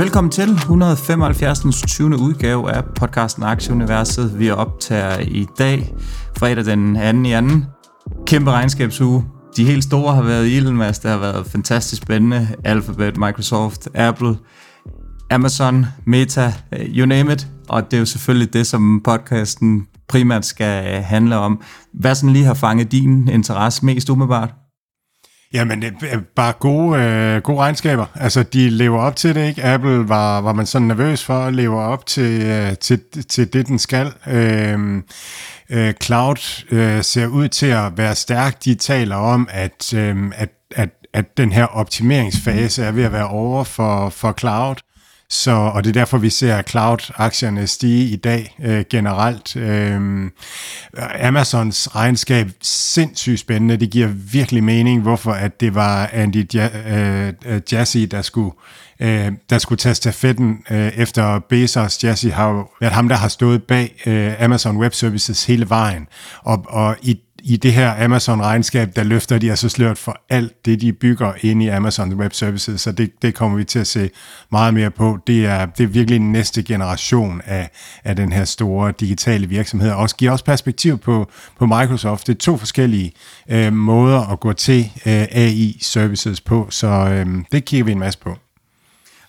Velkommen til 175. 20. udgave af podcasten Aktieuniverset. Vi optager i dag, fredag den 2. i 2. Kæmpe regnskabsuge. De helt store har været i ilden, Mads. Det har været fantastisk spændende. Alphabet, Microsoft, Apple, Amazon, Meta, øh, you name it. Og det er jo selvfølgelig det, som podcasten primært skal handle om. Hvad sådan lige har fanget din interesse mest umiddelbart? Jamen, øh, øh, bare gode, øh, gode regnskaber. Altså, de lever op til det, ikke? Apple var, var man sådan nervøs for at leve op til, øh, til, til det, den skal. Øh, øh, Cloud øh, ser ud til at være stærk. De taler om, at, øh, at, at, at den her optimeringsfase er ved at være over for, for Cloud. Så, og det er derfor, vi ser cloud-aktierne stige i dag øh, generelt. Øh, Amazons regnskab sindssygt spændende. Det giver virkelig mening, hvorfor at det var Andy ja, øh, øh Jassy, der skulle øh, der skulle tage stafetten øh, efter Bezos. Jesse har jo været ham, der har stået bag øh, Amazon Web Services hele vejen. Og, og i i det her Amazon-regnskab, der løfter de altså sløret for alt det, de bygger ind i Amazon Web Services, så det, det kommer vi til at se meget mere på. Det er, det er virkelig den næste generation af, af den her store digitale virksomhed, og giver også perspektiv på, på Microsoft. Det er to forskellige øh, måder at gå til øh, AI-services på, så øh, det kigger vi en masse på.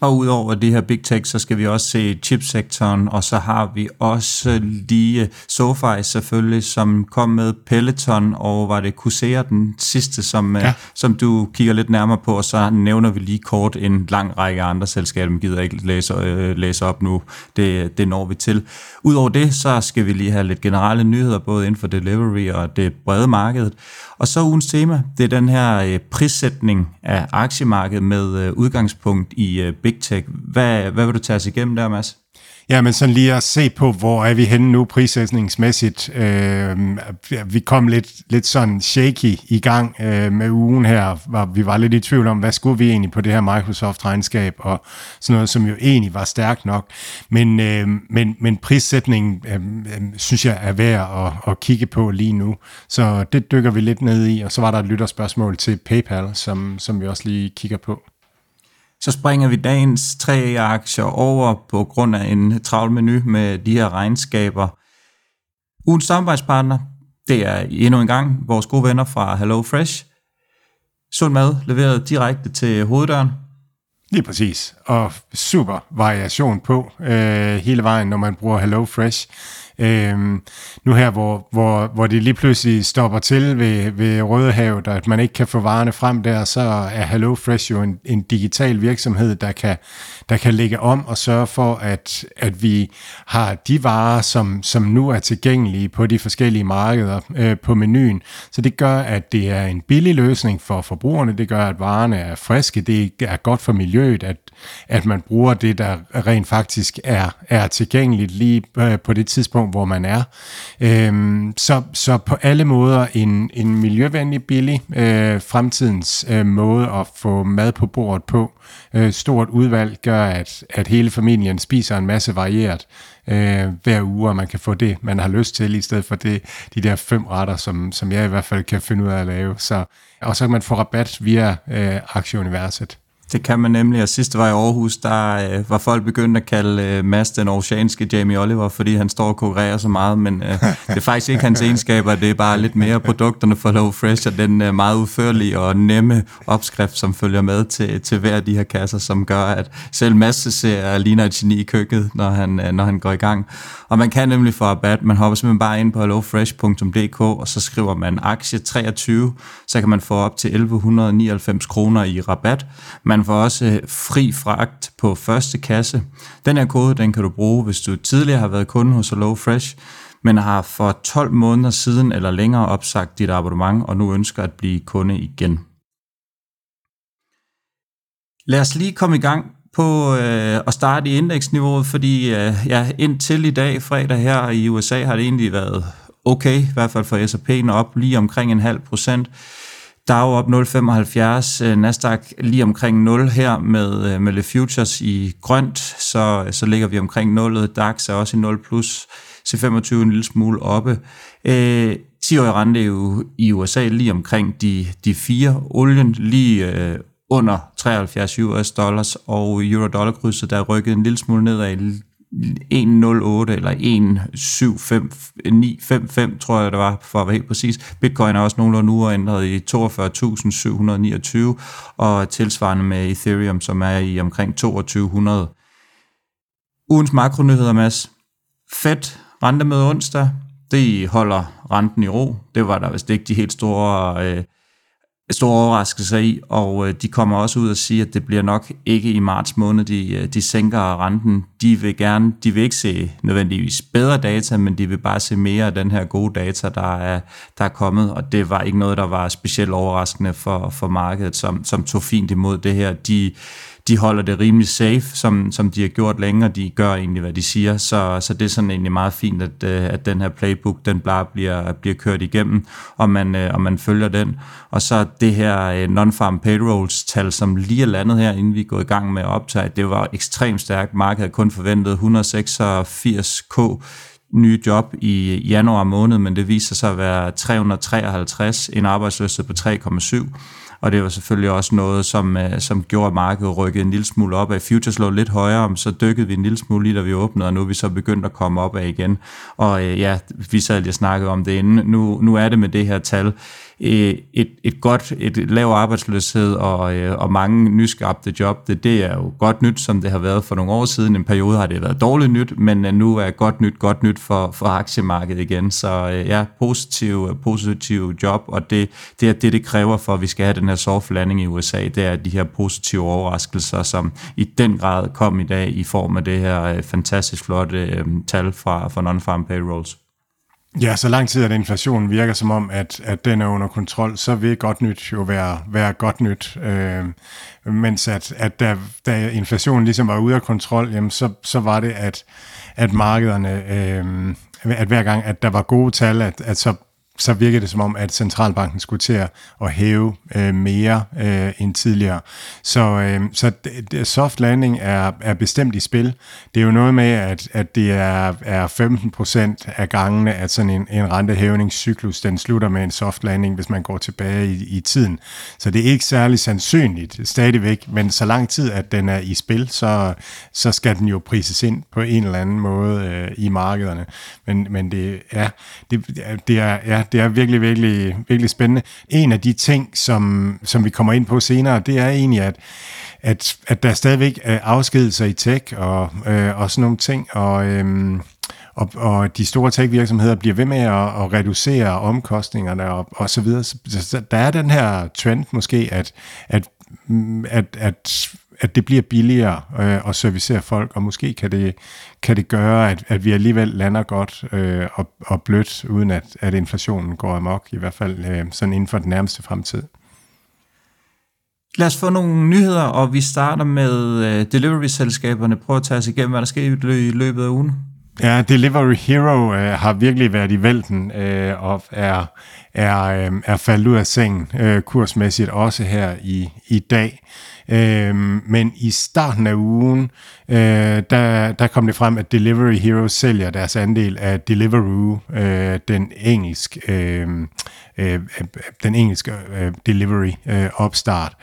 Og udover det her big tech, så skal vi også se chipsektoren, og så har vi også lige SoFi selvfølgelig, som kom med Peloton, og var det Coursera den sidste, som, ja. som du kigger lidt nærmere på, og så nævner vi lige kort en lang række andre selskaber, gider ikke læse, øh, læse op nu, det, det når vi til. Udover det, så skal vi lige have lidt generelle nyheder, både inden for delivery og det brede marked. Og så ugens tema, det er den her øh, prissætning af aktiemarkedet med øh, udgangspunkt i øh, big tech. Hvad, hvad vil du tage os igennem der, Mads? Ja, men sådan lige at se på, hvor er vi henne nu prissætningsmæssigt. Øh, vi kom lidt, lidt sådan shaky i gang øh, med ugen her. Var, vi var lidt i tvivl om, hvad skulle vi egentlig på det her Microsoft-regnskab, og sådan noget, som jo egentlig var stærkt nok. Men, øh, men, men prissætningen, øh, øh, synes jeg, er værd at, at kigge på lige nu. Så det dykker vi lidt ned i, og så var der et lytterspørgsmål til PayPal, som, som vi også lige kigger på. Så springer vi dagens tre aktier over på grund af en travl menu med de her regnskaber. Ugens samarbejdspartner, det er endnu en gang vores gode venner fra Hello Fresh. Sund mad leveret direkte til hoveddøren. Lige præcis, og super variation på øh, hele vejen, når man bruger Hello Fresh. Øhm, nu her, hvor, hvor, hvor det lige pludselig stopper til ved, ved Rødehavet, og at man ikke kan få varerne frem der, så er HelloFresh jo en, en digital virksomhed, der kan, der kan lægge om og sørge for, at, at vi har de varer, som, som nu er tilgængelige på de forskellige markeder øh, på menuen. Så det gør, at det er en billig løsning for forbrugerne, det gør, at varerne er friske, det er godt for miljøet, at, at man bruger det, der rent faktisk er, er tilgængeligt lige øh, på det tidspunkt, hvor man er. Øhm, så, så på alle måder en, en miljøvenlig, billig øh, fremtidens øh, måde at få mad på bordet på. Øh, stort udvalg gør, at, at hele familien spiser en masse varieret øh, hver uge, og man kan få det, man har lyst til, i stedet for det, de der fem retter, som, som jeg i hvert fald kan finde ud af at lave. Så, og så kan man få rabat via øh, Aktieuniverset. Det kan man nemlig, og sidst var i Aarhus, der øh, var folk begyndt at kalde øh, Mads den oceanske Jamie Oliver, fordi han står og konkurrerer så meget, men øh, det er faktisk ikke hans egenskaber, det er bare lidt mere produkterne for Low Fresh, og den øh, meget udførlige og nemme opskrift, som følger med til, til hver af de her kasser, som gør, at selv Mads ser ligner et geni i køkkenet, når han, øh, når han går i gang. Og man kan nemlig få rabat, man hopper simpelthen bare ind på lowfresh.dk, og så skriver man aktie 23, så kan man få op til 1199 kroner i rabat. Man man får også øh, fri fragt på første kasse. Den her kode, den kan du bruge, hvis du tidligere har været kunde hos Hello Fresh, men har for 12 måneder siden eller længere opsagt dit abonnement, og nu ønsker at blive kunde igen. Lad os lige komme i gang på øh, at starte i indeksniveauet, fordi øh, ja, indtil i dag, fredag her i USA, har det egentlig været okay, i hvert fald for S&P'en op lige omkring en halv procent. Dow op 0,75, øh, Nasdaq lige omkring 0 her med, øh, med Le Futures i grønt, så, øh, så ligger vi omkring 0. DAX er også i 0 plus, C25 en lille smule oppe. Øh, 10-årig rente jo i USA lige omkring de, de fire. Olien lige øh, under 73 US dollars, og euro-dollar krydset der er rykket en lille smule nedad 1,08 eller 1,75955, tror jeg det var, for at være helt præcis. Bitcoin er også nogenlunde uændret i 42.729, og tilsvarende med Ethereum, som er i omkring 2200. Ugens makronyheder, Mads. Fed rente med onsdag, det holder renten i ro. Det var der vist ikke de helt store øh, store overraskelser i, og øh, de kommer også ud og siger, at det bliver nok ikke i marts måned, de, øh, de sænker renten. De vil gerne, de vil ikke se nødvendigvis bedre data, men de vil bare se mere af den her gode data, der er, der er kommet, og det var ikke noget, der var specielt overraskende for, for markedet, som, som tog fint imod det her. De, de holder det rimelig safe, som, som de har gjort længe, og de gør egentlig, hvad de siger. Så, så det er sådan egentlig meget fint, at, øh, at den her playbook, den bare bliver, bliver kørt igennem, og man, øh, og man følger den. Og så det her øh, non-farm payrolls-tal, som lige er landet her, inden vi går i gang med at optage, det var ekstremt stærkt. Markedet havde kun forventet 186k nye job i januar måned, men det viser sig at være 353, en arbejdsløshed på 3,7 og det var selvfølgelig også noget, som, øh, som gjorde, at markedet rykkede en lille smule op af. Futures lå lidt højere, så dykkede vi en lille smule lige, da vi åbnede, og nu er vi så begyndt at komme op af igen. Og øh, ja, vi sad lige og snakkede om det inden. Nu, nu er det med det her tal et, et godt, et lav arbejdsløshed og, øh, og mange nyskabte job, det, det er jo godt nyt, som det har været for nogle år siden. En periode har det været dårligt nyt, men øh, nu er godt nyt godt nyt for, for aktiemarkedet igen. Så øh, ja, positiv, øh, positiv job, og det, det er det, det kræver for, at vi skal have den her soft landing i USA, det er de her positive overraskelser, som i den grad kom i dag i form af det her fantastisk flotte øh, tal fra, fra non-farm payrolls. Ja, så lang tid, at inflationen virker som om, at, at den er under kontrol, så vil godt nyt jo være, være godt nyt. Øh, mens at, at da, da inflationen ligesom var ude af kontrol, jamen så, så var det, at, at markederne, øh, at hver gang, at der var gode tal, at, at så så virker det som om, at centralbanken skulle til at hæve øh, mere øh, end tidligere. Så, øh, så soft landing er, er bestemt i spil. Det er jo noget med, at, at det er, er 15 procent af gangene, at sådan en, en rentehævningscyklus, den slutter med en soft landing, hvis man går tilbage i, i tiden. Så det er ikke særlig sandsynligt stadigvæk, men så lang tid, at den er i spil, så, så skal den jo prises ind på en eller anden måde øh, i markederne. Men, men det, ja, det, det er, ja, det er virkelig, virkelig, virkelig spændende. En af de ting, som, som vi kommer ind på senere, det er egentlig, at, at, at der stadigvæk er afskedelser i tech og, øh, og sådan nogle ting, og... Øh, og, og de store tech-virksomheder bliver ved med at, at reducere omkostningerne og, og så videre. Så der er den her trend måske, at, at, at, at at det bliver billigere øh, at servicere folk, og måske kan det, kan det gøre, at, at vi alligevel lander godt øh, og, og blødt, uden at, at inflationen går amok, i hvert fald øh, sådan inden for den nærmeste fremtid. Lad os få nogle nyheder, og vi starter med øh, delivery-selskaberne. Prøv at tage os igennem, hvad der sker i løbet af ugen. Ja, Delivery Hero øh, har virkelig været i vælten øh, og er, er, øh, er faldet ud af sengen øh, kursmæssigt også her i, i dag. Øh, men i starten af ugen, øh, der, der kom det frem, at Delivery Hero sælger deres andel af Deliveroo, øh, den engelsk øh, øh, den engelske øh, delivery øh, opstart.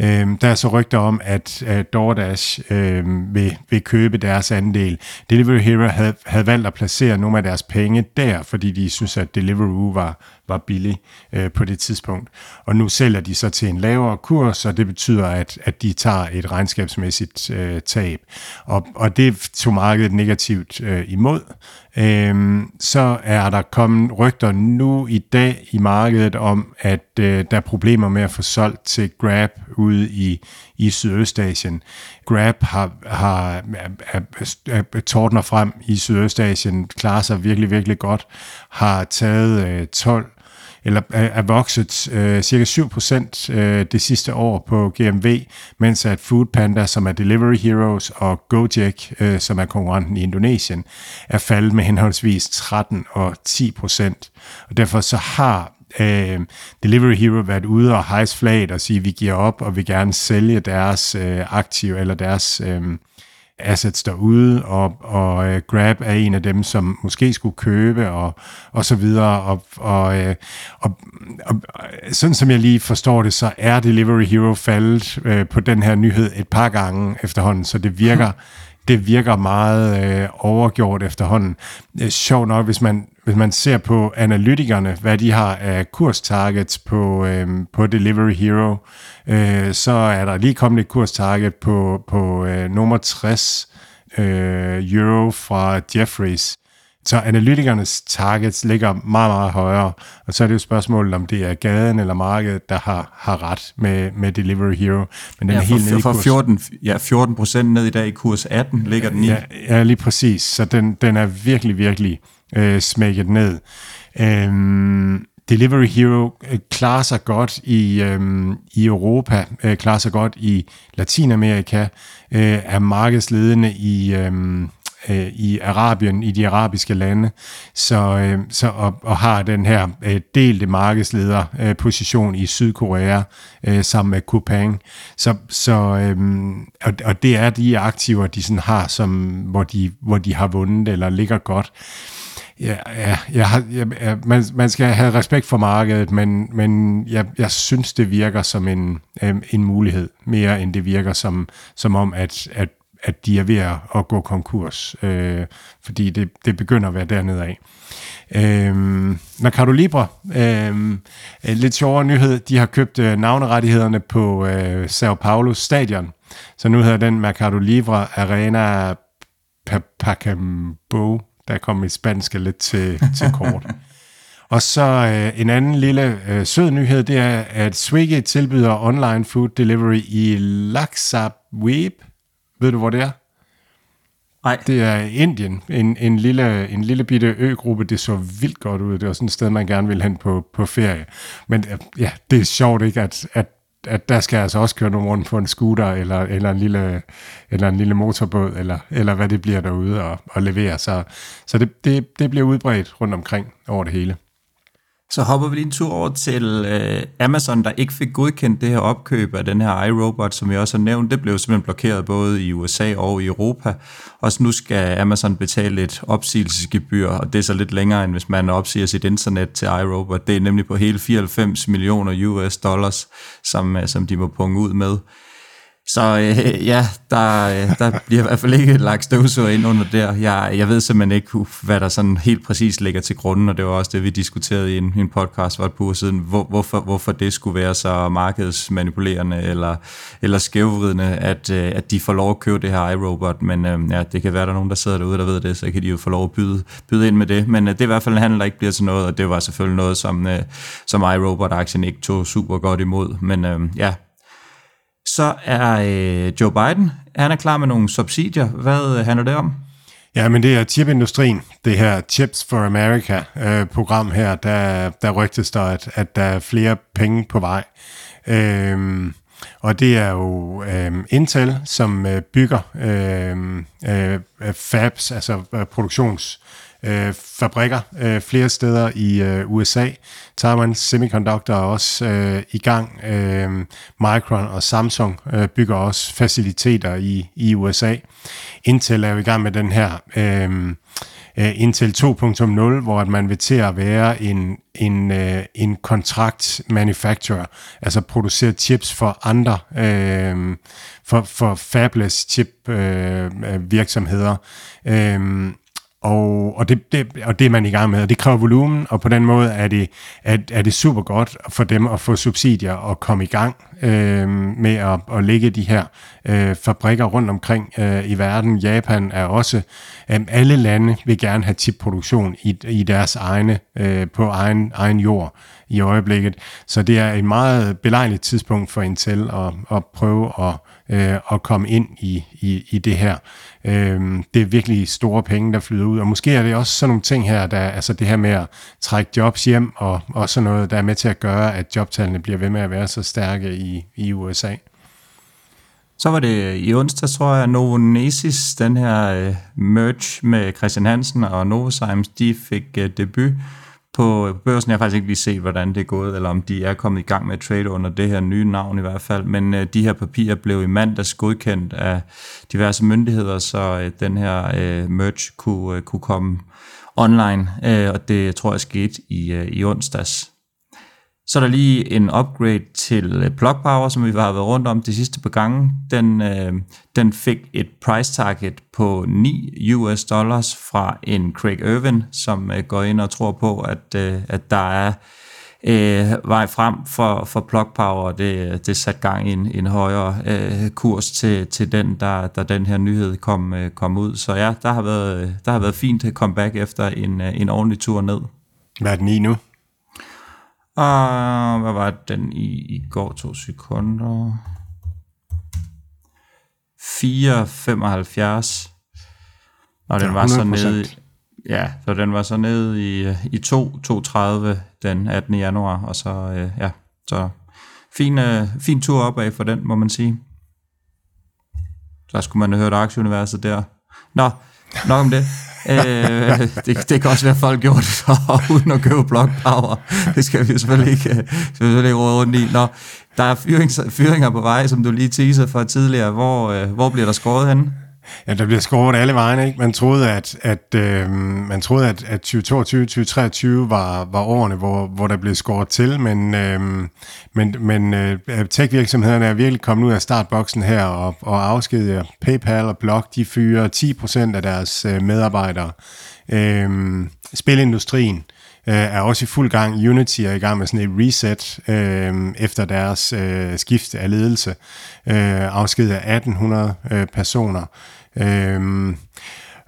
Øh, der er så rygter om, at øh, DoorDash øh, vil, vil købe deres andel. Delivery Hero havde, havde valgt at placere nogle af deres penge der, fordi de synes, at Deliveroo var, var billig øh, på det tidspunkt. Og nu sælger de så til en lavere kurs, og det betyder, at, at de tager et regnskabsmæssigt øh, tab. Og, og det tog markedet negativt øh, imod. Øhm, så er der kommet rygter nu i dag i markedet om, at øh, der er problemer med at få solgt til Grab ude i, i Sydøstasien. Grab har, har er, er, er, tordner frem i Sydøstasien, klarer sig virkelig, virkelig godt, har taget øh, 12 eller er, er vokset øh, cirka 7% øh, det sidste år på GMV, mens at Foodpanda, som er Delivery Heroes, og Gojek, øh, som er konkurrenten i Indonesien, er faldet med henholdsvis 13 og 10%. Og derfor så har øh, Delivery Hero været ude og hejse flaget og sige, at vi giver op, og vi gerne sælge deres øh, aktiv eller deres øh, assets derude, og, og øh, Grab er en af dem, som måske skulle købe, og, og så videre. Og, og, øh, og, og sådan som jeg lige forstår det, så er Delivery Hero faldet øh, på den her nyhed et par gange efterhånden, så det virker det virker meget øh, overgjort efterhånden. Øh, sjovt nok, hvis man, hvis man ser på analytikerne, hvad de har af kurstargets på, øh, på Delivery Hero, øh, så er der lige kommet et kurstarget på, på øh, nummer 60 øh, euro fra Jeffries. Så analytikernes targets ligger meget, meget højere, og så er det jo spørgsmålet, om det er gaden eller markedet, der har, har ret med, med Delivery Hero. Men den ja, er helt i kurs. 14, ja, 14 procent ned i dag i kurs 18 ligger den i. Ja, ja lige præcis. Så den, den er virkelig, virkelig øh, smækket ned. Øhm, Delivery Hero øh, klarer sig godt i, øhm, i Europa, øh, klarer sig godt i Latinamerika, øh, er markedsledende i, øhm, øh, i Arabien, i de arabiske lande, så, øh, så og, og har den her øh, delte markedslederposition øh, position i Sydkorea øh, sammen med Coupang. Så, så øh, og, og det er de aktiver, de sådan har, som, hvor, de, hvor de har vundet eller ligger godt. Ja, ja, jeg har, jeg, man, man skal have respekt for markedet, men, men jeg, jeg synes, det virker som en, øh, en mulighed, mere end det virker som, som om, at, at at de er ved at, gå konkurs, øh, fordi det, det begynder at være dernede af. Øh, Mercado Libre, øh, lidt sjovere nyhed, de har købt øh, navnerettighederne på øh, Sao Paulo stadion, så nu hedder den Mercado Libre Arena Pacaembu, der kom i spansk lidt til, til kort. Og så øh, en anden lille øh, sød nyhed, det er, at Swiggy tilbyder online food delivery i Laxabweb, ved du, hvor det er? Nej. Det er Indien, en, en, lille, en lille bitte øgruppe. Det så vildt godt ud. Det var sådan et sted, man gerne vil hen på, på ferie. Men ja, det er sjovt ikke, at, at, at der skal altså også køre nogen rundt på en scooter, eller, eller, en, lille, eller en lille motorbåd, eller, eller hvad det bliver derude og, og levere. Så, så det, det, det bliver udbredt rundt omkring over det hele. Så hopper vi lige en tur over til øh, Amazon, der ikke fik godkendt det her opkøb af den her iRobot, som vi også har nævnt. Det blev simpelthen blokeret både i USA og i Europa. Og så nu skal Amazon betale et opsigelsesgebyr, og det er så lidt længere, end hvis man opsiger sit internet til iRobot. Det er nemlig på hele 94 millioner US dollars, som, øh, som de må punge ud med. Så øh, ja, der, øh, der bliver i hvert fald ikke lagt støvsuger ind under der. Jeg, jeg ved simpelthen ikke, hvad der sådan helt præcis ligger til grunden, og det var også det, vi diskuterede i en, en podcast for et par uger siden, hvor, hvorfor, hvorfor det skulle være så markedsmanipulerende eller, eller skævvridende, at, øh, at de får lov at købe det her iRobot. Men øh, ja, det kan være, der er nogen, der sidder derude, der ved det, så kan de jo få lov at byde, byde ind med det. Men øh, det er i hvert fald en handel, der ikke bliver til noget, og det var selvfølgelig noget, som, øh, som iRobot-aktien ikke tog super godt imod. Men øh, ja, så er øh, Joe Biden, han er klar med nogle subsidier. Hvad øh, handler det om? Ja, men det er chipindustrien, det her Chips for America-program øh, her, der, der rygtes der, at, at der er flere penge på vej. Øhm, og det er jo øh, Intel, som øh, bygger øh, øh, fabs, altså øh, produktions øh, fabrikker øh, flere steder i øh, USA. Taiwan Semiconductor er også øh, i gang. Øh, Micron og Samsung øh, bygger også faciliteter i, i USA. Intel er jo i gang med den her øh, øh Intel 2.0, hvor at man vil til at være en, en, øh, en kontrakt manufacturer, altså producere chips for andre, øh, for, for fabless chip øh, øh virksomheder. Øh, og, og, det, det, og det er man i gang med, og det kræver volumen, og på den måde er det, er, er det super godt for dem at få subsidier og komme i gang øh, med at, at lægge de her øh, fabrikker rundt omkring øh, i verden. Japan er også, øh, alle lande vil gerne have chipproduktion i, i deres egne, øh, på egen, egen jord i øjeblikket. Så det er et meget belejligt tidspunkt for Intel at, at prøve at øh, at komme ind i, i, i det her. Øh, det er virkelig store penge, der flyder ud, og måske er det også sådan nogle ting her, der, altså det her med at trække jobs hjem, og, og sådan noget, der er med til at gøre, at jobtallene bliver ved med at være så stærke i, i USA. Så var det i onsdag, tror jeg, Novonesis, den her øh, merge med Christian Hansen og Novozymes, de fik øh, debut på børsen. Jeg har faktisk ikke lige set, hvordan det er gået, eller om de er kommet i gang med at trade under det her nye navn i hvert fald. Men øh, de her papirer blev i mandags godkendt af diverse myndigheder, så øh, den her øh, merge kunne, øh, kunne komme online, øh, og det tror jeg skete i, øh, i onsdags. Så er der lige en upgrade til øh, Plug Power, som vi har været rundt om de sidste par gange. Den, øh, den fik et price target på 9 US dollars fra en Craig Irvin, som øh, går ind og tror på, at, øh, at der er øh, vej frem for, for Plug Power. Det, det satte gang i en, en højere øh, kurs til, til den, der, der den her nyhed kom, øh, kom ud. Så ja, der har været, øh, der har været fint comeback efter en, øh, en ordentlig tur ned. Hvad er den i nu? Og hvad var den i, i går? To sekunder. 4,75. Og den var så nede Ja, så den var så nede i, i 2, 2,30 den 18. januar, og så, øh, ja, så fin, øh, fin tur opad for den, må man sige. Så skulle man have hørt aktieuniverset der. Nå, nok om det øh, det, det kan også være, at folk gjorde det uden at købe Block Power. Det skal vi selvfølgelig ikke, øh, selvfølgelig ikke råde rundt i. Nå, der er fyrings, fyringer på vej, som du lige teasede for tidligere. Hvor, øh, hvor bliver der skåret henne? Ja, der bliver skåret alle vegne. Ikke? Man troede, at, at, øh, man troede, at, at 2022 2023 var, var årene, hvor, hvor der blev skåret til, men, øh, men, men øh, tech-virksomhederne er virkelig kommet ud af startboksen her og, og afskediger PayPal og Block, de fyrer 10% af deres øh, medarbejdere. Øh, spilindustrien øh, er også i fuld gang. Unity er i gang med sådan et reset øh, efter deres øh, skift af ledelse. Øh, afskediger 1800 øh, personer. Øhm,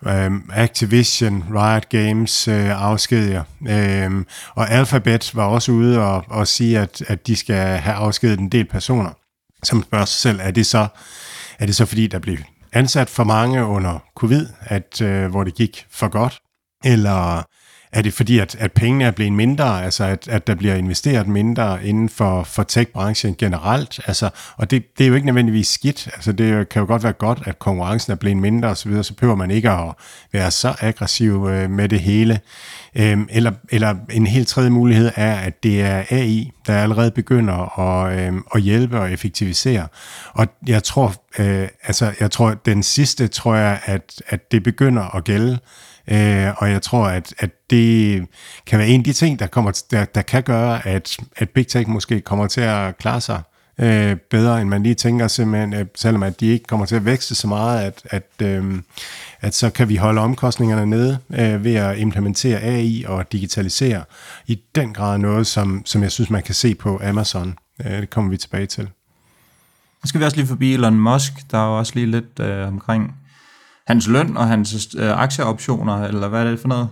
øhm, Activision, Riot Games øh, afskediger. Øhm, og Alphabet var også ude og, og sige, at, at de skal have afskediget en del personer. Som spørger sig selv, er det så, er det så fordi, der blev ansat for mange under covid, at, øh, hvor det gik for godt? Eller er det fordi, at, at pengene er blevet mindre, altså at, at der bliver investeret mindre inden for, for tech-branchen generelt? Altså, og det, det er jo ikke nødvendigvis skidt. Altså, det kan jo godt være godt, at konkurrencen er blevet mindre osv., så, så behøver man ikke at være så aggressiv øh, med det hele. Øhm, eller, eller en helt tredje mulighed er, at det er AI, der allerede begynder at, øhm, at hjælpe og effektivisere. Og jeg tror, øh, altså, jeg tror, den sidste tror jeg, at, at det begynder at gælde Øh, og jeg tror, at, at det kan være en af de ting, der, kommer, der, der kan gøre, at, at Big Tech måske kommer til at klare sig øh, Øh, bedre, end man lige tænker, simpelthen, øh, selvom at de ikke kommer til at vækste så meget, at, at, øh, at så kan vi holde omkostningerne nede øh, ved at implementere AI og digitalisere i den grad noget, som, som jeg synes, man kan se på Amazon. Øh, det kommer vi tilbage til. Så skal vi også lige forbi Elon Musk, der er også lige lidt øh, omkring hans løn og hans øh, aktieoptioner, eller hvad er det for noget?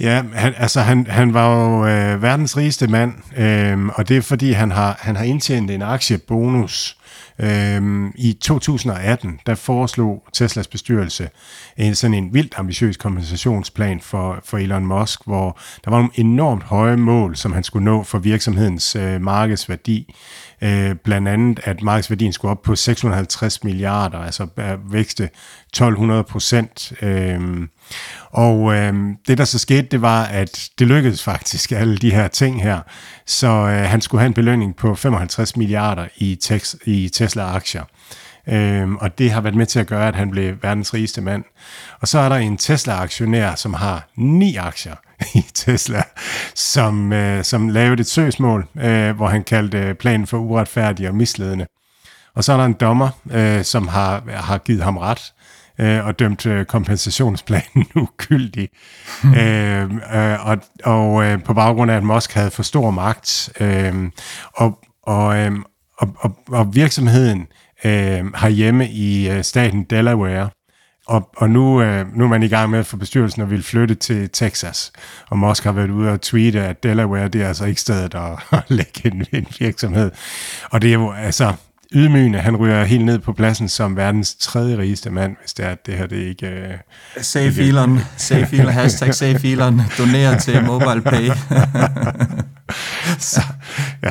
Ja, han, altså han, han var jo øh, verdens rigeste mand, øh, og det er fordi, han har, han har indtjent en aktiebonus. Øh, I 2018, der foreslog Teslas bestyrelse en sådan en vildt ambitiøs kompensationsplan for, for Elon Musk, hvor der var nogle enormt høje mål, som han skulle nå for virksomhedens øh, markedsværdi. Øh, blandt andet, at markedsværdien skulle op på 650 milliarder, altså øh, vækste 1200 procent. Øh, og øh, det, der så skete, det var, at det lykkedes faktisk, alle de her ting her. Så øh, han skulle have en belønning på 55 milliarder i, tex, i Tesla-aktier. Øhm, og det har været med til at gøre, at han blev verdens rigeste mand. Og så er der en Tesla-aktionær, som har ni aktier i Tesla, som, øh, som lavede et søgsmål, øh, hvor han kaldte planen for uretfærdig og misledende. Og så er der en dommer, øh, som har, har givet ham ret øh, og dømt øh, kompensationsplanen ugyldig. Hmm. Øh, øh, og og øh, på baggrund af, at Musk havde for stor magt, øh, og, og, øh, og, og, og virksomheden øh, herhjemme i øh, staten Delaware, og, og nu, øh, nu er man i gang med at få bestyrelsen og vil flytte til Texas. Og Musk har været ude og tweete, at Delaware det er altså ikke stedet at, at lægge en, en virksomhed. Og det er jo altså ydmygende. Han ryger helt ned på pladsen som verdens tredje rigeste mand, hvis det er, at det her det er ikke... Øh, Save Elon, save Elon, hashtag save Elon, doner til mobile pay. så, ja.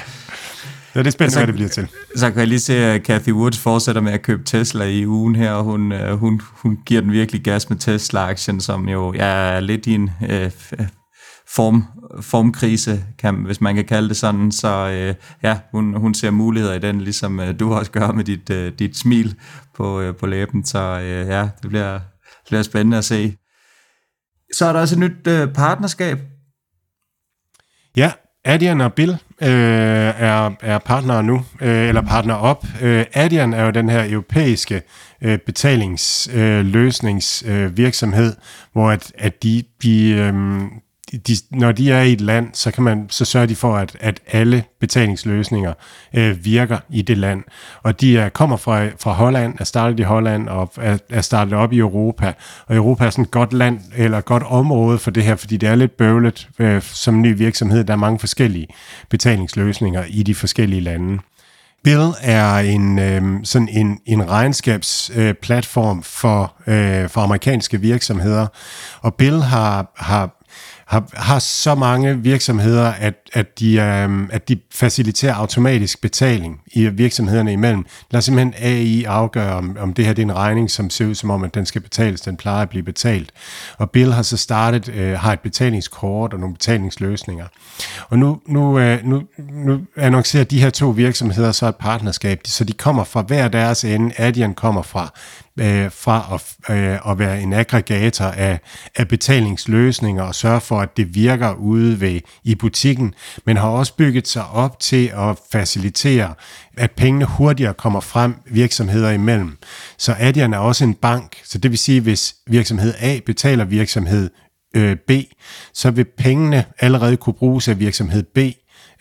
Så det er spændende, Så- hvad det bliver til. Så kan jeg lige se, at Cathy Woods fortsætter med at købe Tesla i ugen her, og hun, øh, hun, hun giver den virkelig gas med Tesla-aktien, som jo ja, er lidt i en øh, f- form, formkrise, kan, hvis man kan kalde det sådan. Så øh, ja, hun, hun ser muligheder i den, ligesom øh, du også gør med dit, øh, dit smil på, øh, på læben. Så øh, ja, det bliver, det bliver spændende at se. Så er der også et nyt øh, partnerskab. Ja, Adrian og Bill øh, er, er partner nu, øh, eller partner op. Øh, Adrian er jo den her europæiske øh, betalingsløsningsvirksomhed, øh, øh, hvor at, at de, de, øh, de, når de er i et land, så kan man så sørger de for, at, at alle betalingsløsninger øh, virker i det land. Og de er, kommer fra, fra Holland, er startet i Holland og er, er startet op i Europa. Og Europa er sådan et godt land, eller et godt område for det her, fordi det er lidt bøvlet øh, som ny virksomhed. Der er mange forskellige betalingsløsninger i de forskellige lande. Bill er en øh, sådan en, en regnskabsplatform øh, for, øh, for amerikanske virksomheder, og Bill har, har har, har så mange virksomheder, at, at, de, øh, at de faciliterer automatisk betaling i virksomhederne imellem. Lad simpelthen AI afgøre, om, om det her det er en regning, som ser ud som om, at den skal betales, den plejer at blive betalt. Og Bill har så startet, øh, har et betalingskort og nogle betalingsløsninger. Og nu, nu, øh, nu, nu annoncerer de her to virksomheder så et partnerskab, så de kommer fra hver deres ende. Adyen kommer fra øh, fra at, øh, at være en aggregator af, af betalingsløsninger og sørge for, at det virker ude ved, i butikken, men har også bygget sig op til at facilitere, at pengene hurtigere kommer frem virksomheder imellem. Så Adyen er også en bank, så det vil sige, hvis virksomhed A betaler virksomhed øh, B, så vil pengene allerede kunne bruges af virksomhed B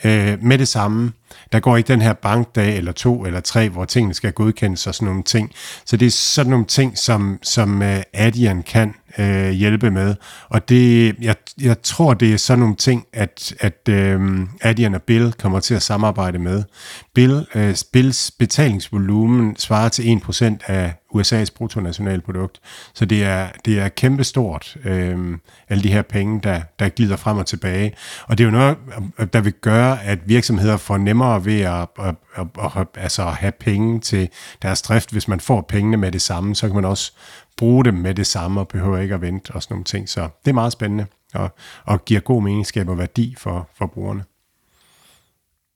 øh, med det samme. Der går ikke den her bankdag eller to eller tre, hvor tingene skal godkendes og sådan nogle ting. Så det er sådan nogle ting, som, som øh, Adyen kan øh, hjælpe med. Og det, jeg, jeg tror, det er sådan nogle ting, at, at øh, Adyen og Bill kommer til at samarbejde med. Bill, øh, Bills betalingsvolumen svarer til 1% af USA's bruttonationalprodukt. Så det er, det er kæmpestort, øh, alle de her penge, der, der glider frem og tilbage. Og det er jo noget, der vil gøre, at virksomheder får nemmere ved at, at, at, at, altså at have penge til deres drift. Hvis man får pengene med det samme, så kan man også bruge dem med det samme og behøver ikke at vente og sådan nogle ting. Så det er meget spændende og, og giver god meningsskab og værdi for, for brugerne.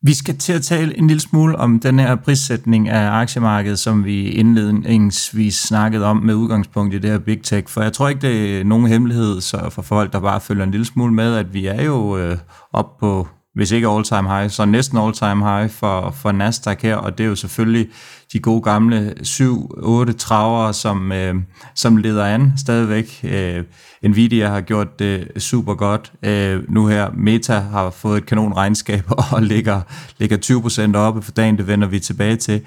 Vi skal til at tale en lille smule om den her prissætning af aktiemarkedet, som vi indledningsvis snakkede om med udgangspunkt i det her Big Tech. For jeg tror ikke, det er nogen hemmelighed så for folk, der bare følger en lille smule med, at vi er jo øh, op på, hvis ikke all-time high, så næsten all-time high for, for Nasdaq her, og det er jo selvfølgelig de gode gamle 7-8 travere, som, øh, som leder an stadigvæk. Øh, Nvidia har gjort det super godt. Øh, nu her, Meta har fået et kanon regnskab og ligger, ligger 20% oppe for dagen, det vender vi tilbage til.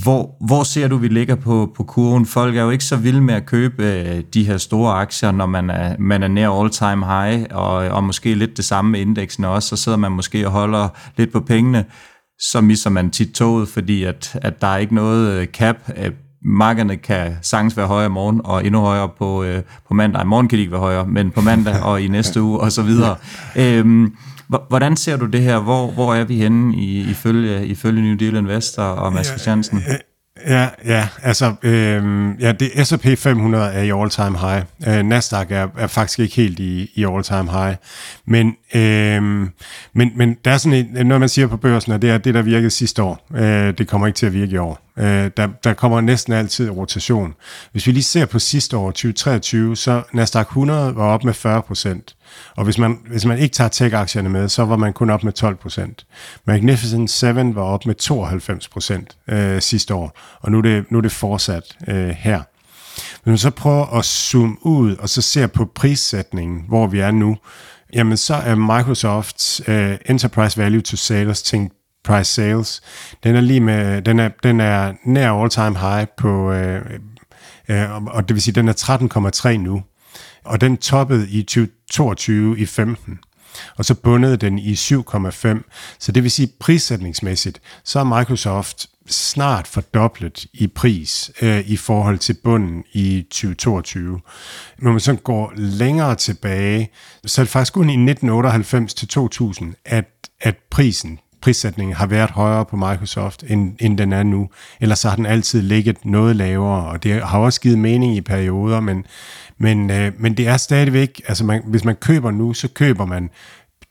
Hvor, hvor ser du, vi ligger på, på kurven? Folk er jo ikke så vilde med at købe øh, de her store aktier, når man er, man er nær all-time high, og, og måske lidt det samme med indeksen også, så sidder man måske og holder lidt på pengene, så misser man tit toget, fordi at, at der er ikke noget øh, cap. Øh, Markederne kan sagtens være højere i morgen, og endnu højere på, øh, på mandag. I morgen kan de ikke være højere, men på mandag og i næste uge, og så videre. Øhm, Hvordan ser du det her? Hvor, hvor er vi henne i, ifølge, ifølge New Deal Investor og Mads Christiansen? Ja, ja, altså, øh, ja, det S&P 500 er i all-time high. Øh, Nasdaq er, er faktisk ikke helt i, i all-time high. Men, øh, men, men der er sådan et, noget, man siger på børsen, og det er det, der virkede sidste år. Øh, det kommer ikke til at virke i år. Øh, der, der kommer næsten altid rotation. Hvis vi lige ser på sidste år, 2023, så Nasdaq 100 var op med 40 procent. Og hvis man, hvis man ikke tager tech-aktierne med, så var man kun op med 12 procent. Magnificent 7 var op med 92 procent øh, sidste år, og nu er det, nu er det fortsat øh, her. Hvis man så prøver at zoome ud, og så ser på prissætningen, hvor vi er nu, jamen så er Microsofts øh, Enterprise Value to Sales, tænkt price sales, den er lige med, den er, den er nær all time high på, øh, øh, og det vil sige, den er 13,3 nu, og den toppede i 2022 i 15. og så bundede den i 7,5. Så det vil sige prissætningsmæssigt, så er Microsoft snart fordoblet i pris øh, i forhold til bunden i 2022. Når man så går længere tilbage, så er det faktisk kun i 1998 til 2000, at, at prisen prissætningen har været højere på Microsoft, end, end den er nu. Ellers så har den altid ligget noget lavere, og det har også givet mening i perioder, men, men, øh, men det er stadigvæk, altså man, hvis man køber nu, så køber man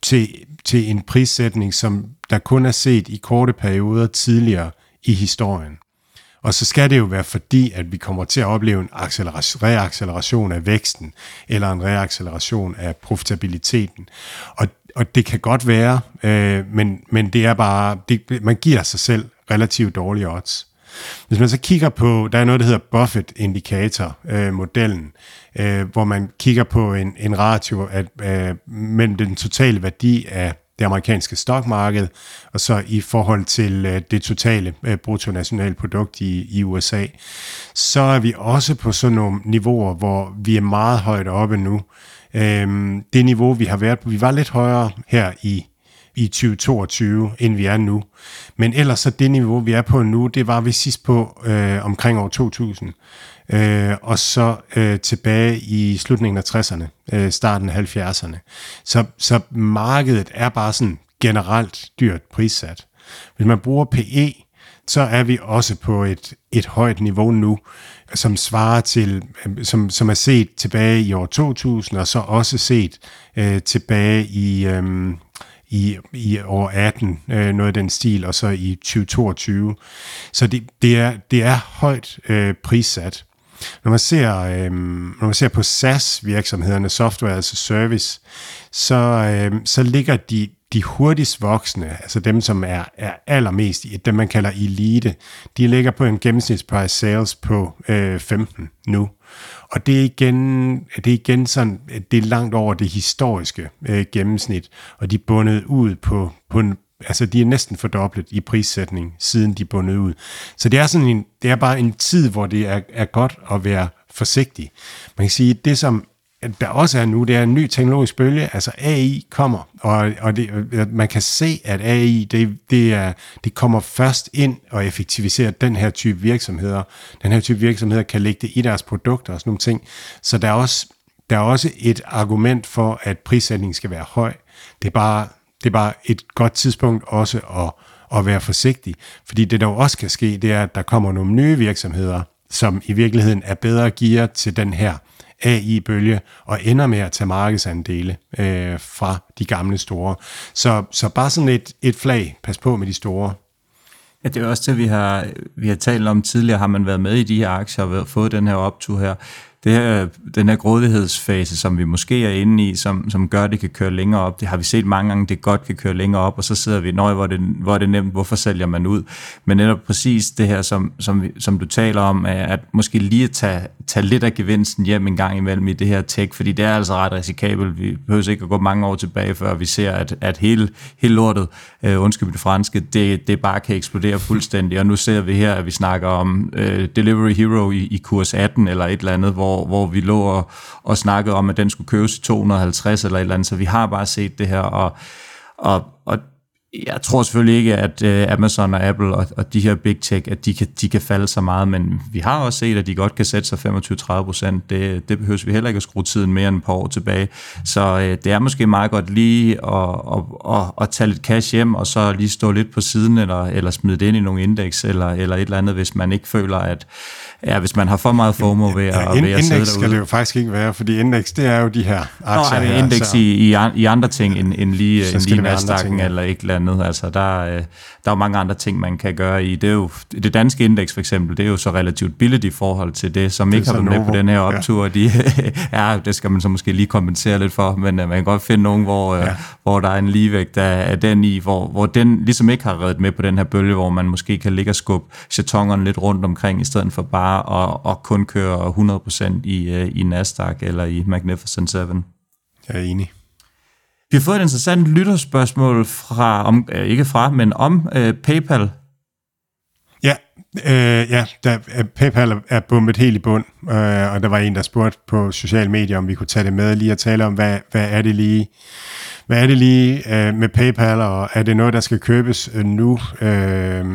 til, til en prissætning, som der kun er set i korte perioder tidligere i historien. Og så skal det jo være fordi, at vi kommer til at opleve en reacceleration af væksten, eller en reacceleration af profitabiliteten. Og, og det kan godt være, øh, men, men det er bare, det, man giver sig selv relativt dårlige odds. Hvis man så kigger på, der er noget, der hedder Buffett-indikator-modellen, øh, øh, hvor man kigger på en, en ratio af, øh, mellem den totale værdi af det amerikanske stokmarked, og så i forhold til øh, det totale øh, bruttonationalprodukt i, i USA, så er vi også på sådan nogle niveauer, hvor vi er meget højt oppe nu. Øhm, det niveau, vi har været på, vi var lidt højere her i i 2022, end vi er nu. Men ellers så det niveau, vi er på nu, det var vi sidst på øh, omkring år 2000 øh, og så øh, tilbage i slutningen af 60'erne, øh, starten af 70'erne. Så, så markedet er bare sådan generelt dyrt prissat. Hvis man bruger PE, så er vi også på et, et højt niveau nu, som svarer til, øh, som, som er set tilbage i år 2000, og så også set øh, tilbage i, øh, i, i år 18, øh, noget af den stil, og så i 2022. Så det, det, er, det er højt øh, prissat. Når man ser, øh, når man ser på SaaS-virksomhederne, software as a service, så, øh, så ligger de, de hurtigst voksne, altså dem, som er, er allermest, dem man kalder elite, de ligger på en gennemsnitsprice sales på øh, 15 nu. Og det er igen, det er igen sådan, det er langt over det historiske øh, gennemsnit, og de er bundet ud på, på en, altså de er næsten fordoblet i prissætning, siden de er bundet ud. Så det er sådan en, det er bare en tid, hvor det er, er godt at være forsigtig. Man kan sige, det som der også er nu, det er en ny teknologisk bølge, altså AI kommer, og, og det, øh, man kan se, at AI, det, det, er, det kommer først ind og effektiviserer den her type virksomheder. Den her type virksomheder kan lægge det i deres produkter og sådan nogle ting. Så der er også, der er også et argument for, at prissætningen skal være høj. Det er bare, det er bare et godt tidspunkt også at, at være forsigtig, fordi det der også kan ske, det er, at der kommer nogle nye virksomheder, som i virkeligheden er bedre gear til den her AI-bølge og ender med at tage markedsandele øh, fra de gamle store. Så, så bare sådan et, et flag, pas på med de store. Ja, det er også det, vi har, vi har talt om tidligere. Har man været med i de her aktier og fået den her optur her, det her, den her grådighedsfase, som vi måske er inde i, som, som gør, at det kan køre længere op, det har vi set mange gange, det godt kan køre længere op, og så sidder vi, nøj, hvor er det, hvor er det nemt, hvorfor sælger man ud? Men netop præcis det her, som, som, vi, som du taler om, er at måske lige at tage, tage lidt af gevinsten hjem en gang imellem i det her tech, fordi det er altså ret risikabelt. Vi behøver ikke at gå mange år tilbage, før vi ser, at, at hele, hele lortet, øh, undskyld det franske, det, det bare kan eksplodere fuldstændig, og nu ser vi her, at vi snakker om øh, Delivery Hero i, i kurs 18 eller et eller andet, hvor hvor, hvor vi lå og, og snakkede om, at den skulle købes i 250 eller et eller andet, så vi har bare set det her, og, og, og jeg tror selvfølgelig ikke, at øh, Amazon og Apple og, og de her big tech, at de kan, de kan falde så meget, men vi har også set, at de godt kan sætte sig 25-30 procent. Det, det behøver vi heller ikke at skrue tiden mere end et par år tilbage. Så øh, det er måske meget godt lige at, at, at, at tage lidt cash hjem, og så lige stå lidt på siden, eller, eller smide det ind i nogle indeks, eller, eller et eller andet, hvis man ikke føler, at, Ja, hvis man har for meget FOMO ved at, ja, in, ved at sidde derude. skal det jo faktisk ikke være, fordi indeks, det er jo de her aktier Nå, det indeks så... i, i, i andre ting end, end lige, end lige Nasdaq'en ja. eller ikke andet. Altså, der, øh, der er jo mange andre ting, man kan gøre i. Det, er jo, det danske indeks for eksempel, det er jo så relativt billigt i forhold til det, som det ikke har været med på den her optur. Ja. De, ja, det skal man så måske lige kompensere lidt for, men uh, man kan godt finde nogen, hvor, uh, ja. hvor der er en ligevægt af, af den i, hvor, hvor den ligesom ikke har reddet med på den her bølge, hvor man måske kan ligge og skubbe chatongerne lidt rundt omkring, i stedet for bare bare at, at kun køre 100% i, øh, i Nasdaq eller i Magnificent 7. Jeg er enig. Vi har fået et interessant lytterspørgsmål fra, om, øh, ikke fra, men om øh, PayPal. Ja, øh, ja der, øh, PayPal er bumpet helt i bund, øh, og der var en, der spurgte på sociale medier, om vi kunne tage det med lige og tale om, hvad, hvad er det lige, hvad er det lige øh, med PayPal, og er det noget, der skal købes øh, nu? Øh,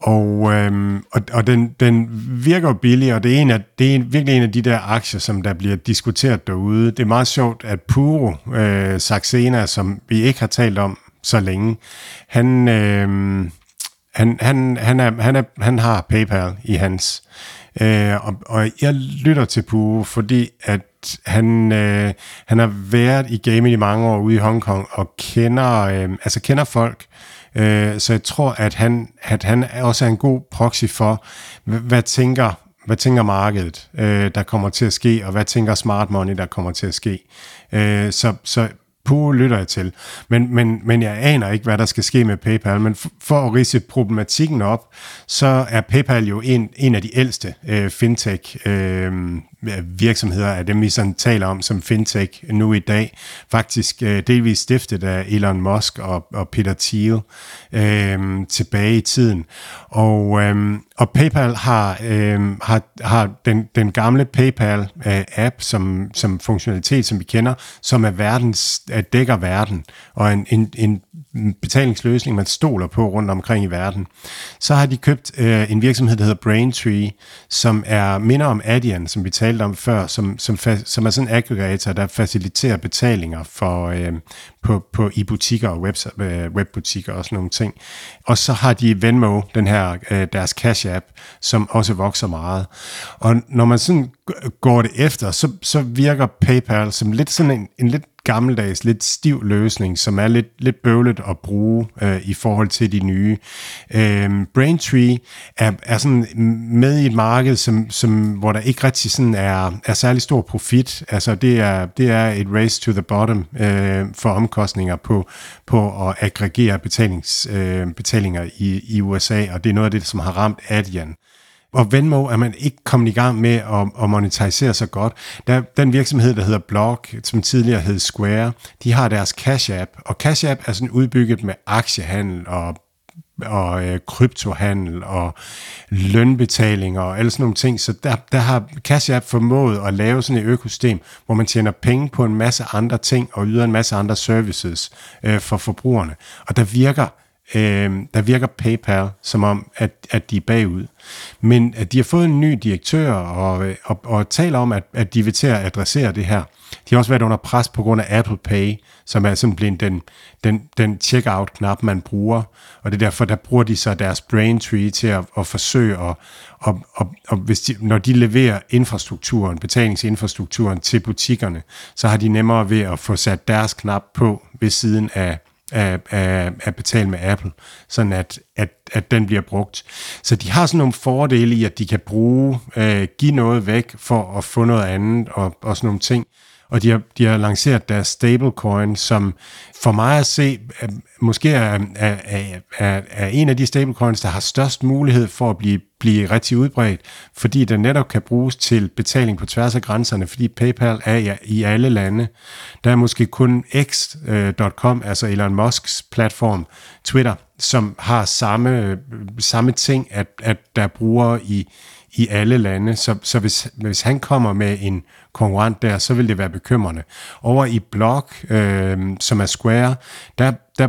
og, øhm, og, og den, den virker billig, og det er, en af, det er virkelig en af de der aktier, som der bliver diskuteret derude. Det er meget sjovt, at Puro øh, Saxena, som vi ikke har talt om så længe, han, øh, han, han, han, er, han, er, han har PayPal i hans. Øh, og, og jeg lytter til Puro, fordi at han, øh, han har været i gaming i mange år ude i Hongkong, og kender, øh, altså kender folk, Øh, så jeg tror, at han, at han også er en god proxy for, hvad tænker, hvad tænker markedet, øh, der kommer til at ske, og hvad tænker smart money, der kommer til at ske. Øh, så, så Pure lytter jeg til. Men, men, men jeg aner ikke, hvad der skal ske med PayPal. Men for, for at rise problematikken op, så er PayPal jo en, en af de ældste øh, fintech øh, virksomheder af dem, vi sådan taler om som fintech nu i dag. Faktisk øh, delvis stiftet af Elon Musk og, og Peter Thiel øh, tilbage i tiden. Og, øh, og PayPal har, øh, har, har den, den gamle PayPal-app øh, som, som funktionalitet, som vi kender, som er verdens, at dækker verden, og en, en, en betalingsløsning, man stoler på rundt omkring i verden. Så har de købt øh, en virksomhed, der hedder Braintree, som er minder om Adyen, som vi talte om før, som, som, som er sådan en aggregator, der faciliterer betalinger for, øh, på, på i butikker og web, øh, webbutikker og sådan nogle ting. Og så har de Venmo, den her øh, deres cash app, som også vokser meget. Og når man sådan går det efter, så, så virker PayPal som lidt sådan en, en lidt gammeldags, lidt stiv løsning, som er lidt, lidt bøvlet at bruge øh, i forhold til de nye. Øh, Braintree er, er sådan med i et marked, som, som, hvor der ikke rigtig sådan er, er særlig stor profit. Altså det er, det er et race to the bottom øh, for omkostninger på, på at aggregere betalings, øh, betalinger i, i USA, og det er noget af det, som har ramt Adyen. Og Venmo er man ikke kommet i gang med at, at monetisere så godt. Der, den virksomhed, der hedder Block, som tidligere hed Square, de har deres Cash App, og Cash App er sådan udbygget med aktiehandel og og øh, kryptohandel og lønbetalinger og alle sådan nogle ting. Så der, der har Cash App formået at lave sådan et økosystem, hvor man tjener penge på en masse andre ting og yder en masse andre services øh, for forbrugerne. Og der virker øh, der virker PayPal som om, at, at de er bagud. Men at de har fået en ny direktør og, og, og taler om, at, at de vil til at adressere det her. De har også været under pres på grund af Apple Pay, som er sådan blevet den, den, den checkout-knap, man bruger. Og det er derfor, der bruger de så deres Braintree til at, at forsøge at, og, og, og hvis de, når de leverer infrastrukturen, betalingsinfrastrukturen til butikkerne, så har de nemmere ved at få sat deres knap på ved siden af at, at, at betale med Apple, sådan at, at, at den bliver brugt. Så de har sådan nogle fordele i, at de kan bruge, øh, give noget væk for at få noget andet og, og sådan nogle ting og de har, de har lanceret deres stablecoin, som for mig at se, måske er, er, er, er en af de stablecoins, der har størst mulighed for at blive, blive rigtig udbredt, fordi den netop kan bruges til betaling på tværs af grænserne, fordi PayPal er i, i alle lande. Der er måske kun X.com, øh, altså Elon Musks platform, Twitter, som har samme, øh, samme ting, at, at der bruger i, i alle lande. Så, så hvis, hvis han kommer med en konkurrent der, så vil det være bekymrende. Over i Block, øh, som er Square, der, der,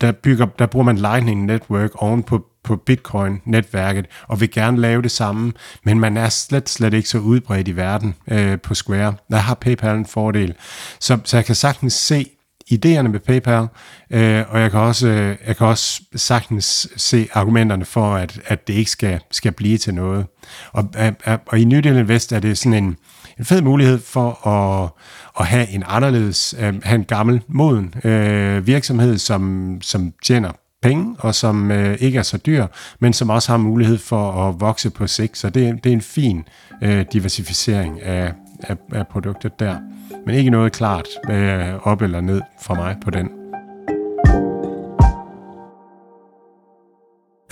der, bygger, der bruger man Lightning Network oven på, på Bitcoin-netværket, og vil gerne lave det samme, men man er slet, slet ikke så udbredt i verden øh, på Square. Der har PayPal en fordel. Så, så jeg kan sagtens se idéerne med PayPal, øh, og jeg kan, også, øh, jeg kan også sagtens se argumenterne for, at, at det ikke skal, skal blive til noget. Og, og, og i New Deal Invest er det sådan en, en fed mulighed for at, at have en anderledes, øh, have en gammel, moden øh, virksomhed, som, som tjener penge, og som øh, ikke er så dyr, men som også har mulighed for at vokse på sigt. Så det, det er en fin øh, diversificering af, af, af produktet der. Men ikke noget klart øh, op eller ned for mig på den.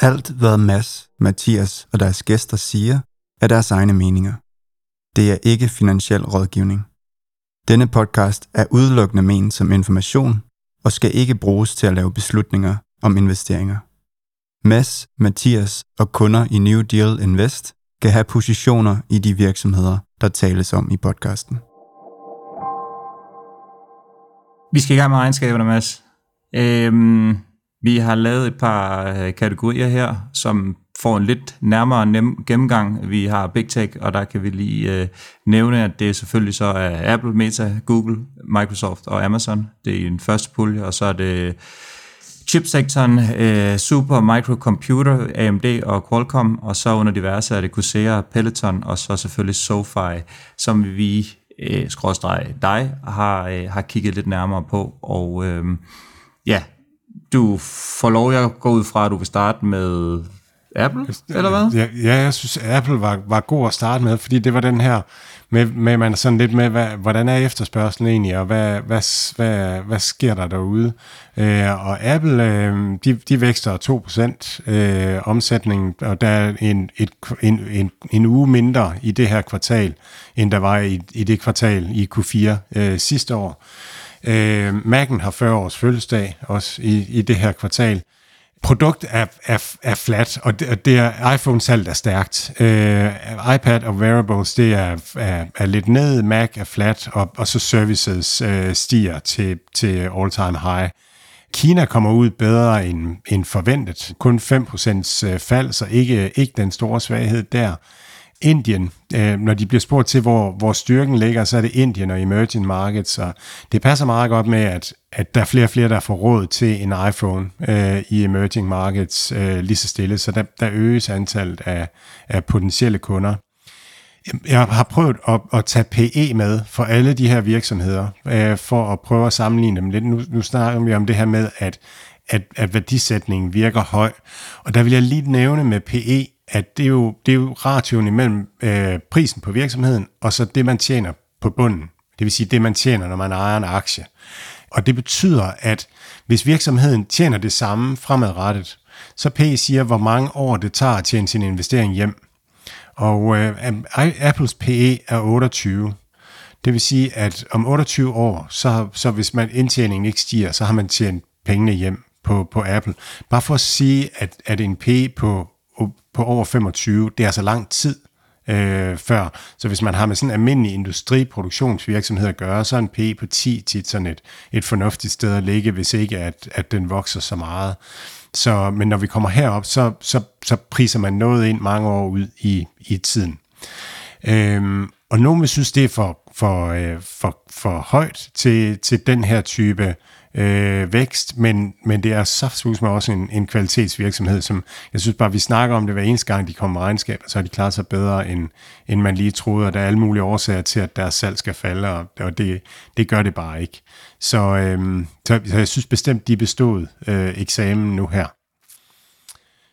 Alt, hvad Mads, Mathias og deres gæster siger, er deres egne meninger. Det er ikke finansiel rådgivning. Denne podcast er udelukkende ment som information og skal ikke bruges til at lave beslutninger om investeringer. Mads, Mathias og kunder i New Deal Invest kan have positioner i de virksomheder, der tales om i podcasten. Vi skal i gang med regnskaberne, Mads. Øhm, vi har lavet et par øh, kategorier her, som får en lidt nærmere nem gennemgang. Vi har Big Tech, og der kan vi lige øh, nævne, at det selvfølgelig så er Apple, Meta, Google, Microsoft og Amazon. Det er en første pulje, og så er det chipsektoren, øh, Super Microcomputer, AMD og Qualcomm, og så under diverse er det Corsair, Peloton, og så selvfølgelig SoFi, som vi, øh, skråstreg dig, har, øh, har kigget lidt nærmere på. Og øh, ja, du får lov jeg går ud fra, at du vil starte med Apple, eller hvad? Ja, ja jeg synes, Apple var, var god at starte med, fordi det var den her, med, med man er sådan lidt med, hvad, hvordan er efterspørgselen egentlig, og hvad, hvad, hvad, hvad sker der derude? Øh, og Apple, øh, de, de vækster 2% øh, omsætningen, og der er en, et, en, en, en uge mindre i det her kvartal, end der var i, i det kvartal i Q4 øh, sidste år. Øh, Mac'en har 40 års fødselsdag også i, i det her kvartal produkt er, er, er flat, og det, det er, iPhone-salget er stærkt. Uh, iPad og wearables, det er, er, er lidt ned, Mac er flat, og, og så services uh, stiger til, til all-time high. Kina kommer ud bedre end, end forventet. Kun 5% øh, fald, så ikke, ikke den store svaghed der. Indien, øh, når de bliver spurgt til, hvor, hvor styrken ligger, så er det Indien og emerging markets, så det passer meget godt med, at, at der er flere og flere, der får råd til en iPhone øh, i emerging markets øh, lige så stille, så der, der øges antallet af, af potentielle kunder. Jeg har prøvet at, at tage PE med for alle de her virksomheder, øh, for at prøve at sammenligne dem lidt. Nu, nu snakker vi om det her med, at, at, at værdisætningen virker høj, og der vil jeg lige nævne med PE, at det er jo, det er jo ratioen imellem øh, prisen på virksomheden, og så det, man tjener på bunden. Det vil sige det, man tjener, når man ejer en aktie. Og det betyder, at hvis virksomheden tjener det samme fremadrettet, så P siger, hvor mange år det tager at tjene sin investering hjem. Og øh, Apples PE er 28. Det vil sige, at om 28 år, så, så hvis man indtjeningen ikke stiger, så har man tjent pengene hjem på, på Apple. Bare for at sige, at, at en P på på over 25. Det er altså lang tid øh, før. Så hvis man har med sådan en almindelig industriproduktionsvirksomhed at gøre, så er en P på 10 tit sådan et, et fornuftigt sted at ligge, hvis ikke at, at den vokser så meget. Så, men når vi kommer herop, så, så, så priser man noget ind mange år ud i, i tiden. Øhm, og nogen vil synes, det er for, for, øh, for, for højt til, til den her type øh, vækst, men, men det er så med også en, en kvalitetsvirksomhed, som jeg synes bare, vi snakker om det hver eneste gang, de kommer med regnskab, så har de klaret sig bedre, end, end man lige troede, og der er alle mulige årsager til, at deres salg skal falde, og, og det, det gør det bare ikke. Så, øh, så, så jeg synes bestemt, de bestod øh, eksamen nu her.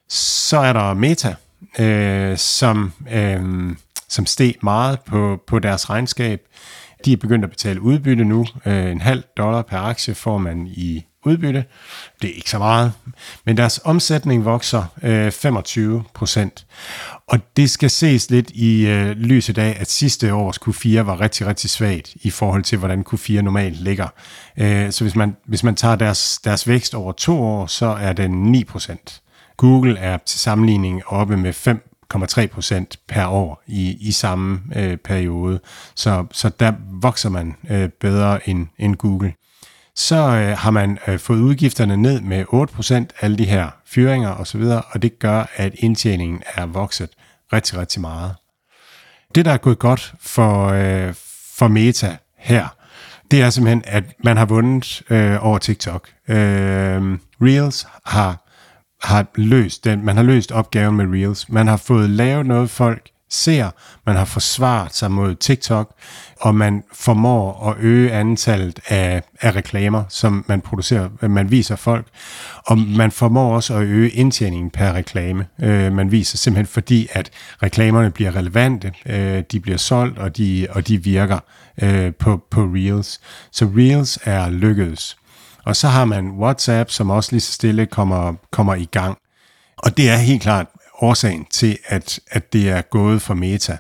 Så er der Meta, øh, som, øh, som steg meget på, på deres regnskab. De er begyndt at betale udbytte nu. Øh, en halv dollar per aktie får man i udbytte. Det er ikke så meget. Men deres omsætning vokser øh, 25 procent. Og det skal ses lidt i øh, lyset af, at sidste års Q4 var rigtig, rigtig svagt i forhold til, hvordan Q4 normalt ligger. Øh, så hvis man, hvis man tager deres, deres vækst over to år, så er den 9 procent. Google er til sammenligning oppe med 5 1,3 procent per år i, i samme øh, periode. Så, så der vokser man øh, bedre end, end Google. Så øh, har man øh, fået udgifterne ned med 8 procent, alle de her fyringer osv., og det gør, at indtjeningen er vokset rigtig, rigtig meget. Det, der er gået godt for, øh, for Meta her, det er simpelthen, at man har vundet øh, over TikTok. Øh, Reels har har løst den, man har løst opgaven med Reels. Man har fået lavet noget, folk ser, man har forsvaret sig mod TikTok, og man formår at øge antallet af, af reklamer, som man producerer, man viser folk, og man formår også at øge indtjeningen per reklame, øh, man viser, simpelthen fordi, at reklamerne bliver relevante, øh, de bliver solgt, og de, og de virker øh, på, på Reels. Så Reels er lykkedes. Og så har man WhatsApp, som også lige så stille kommer, kommer i gang. Og det er helt klart årsagen til, at, at det er gået for Meta.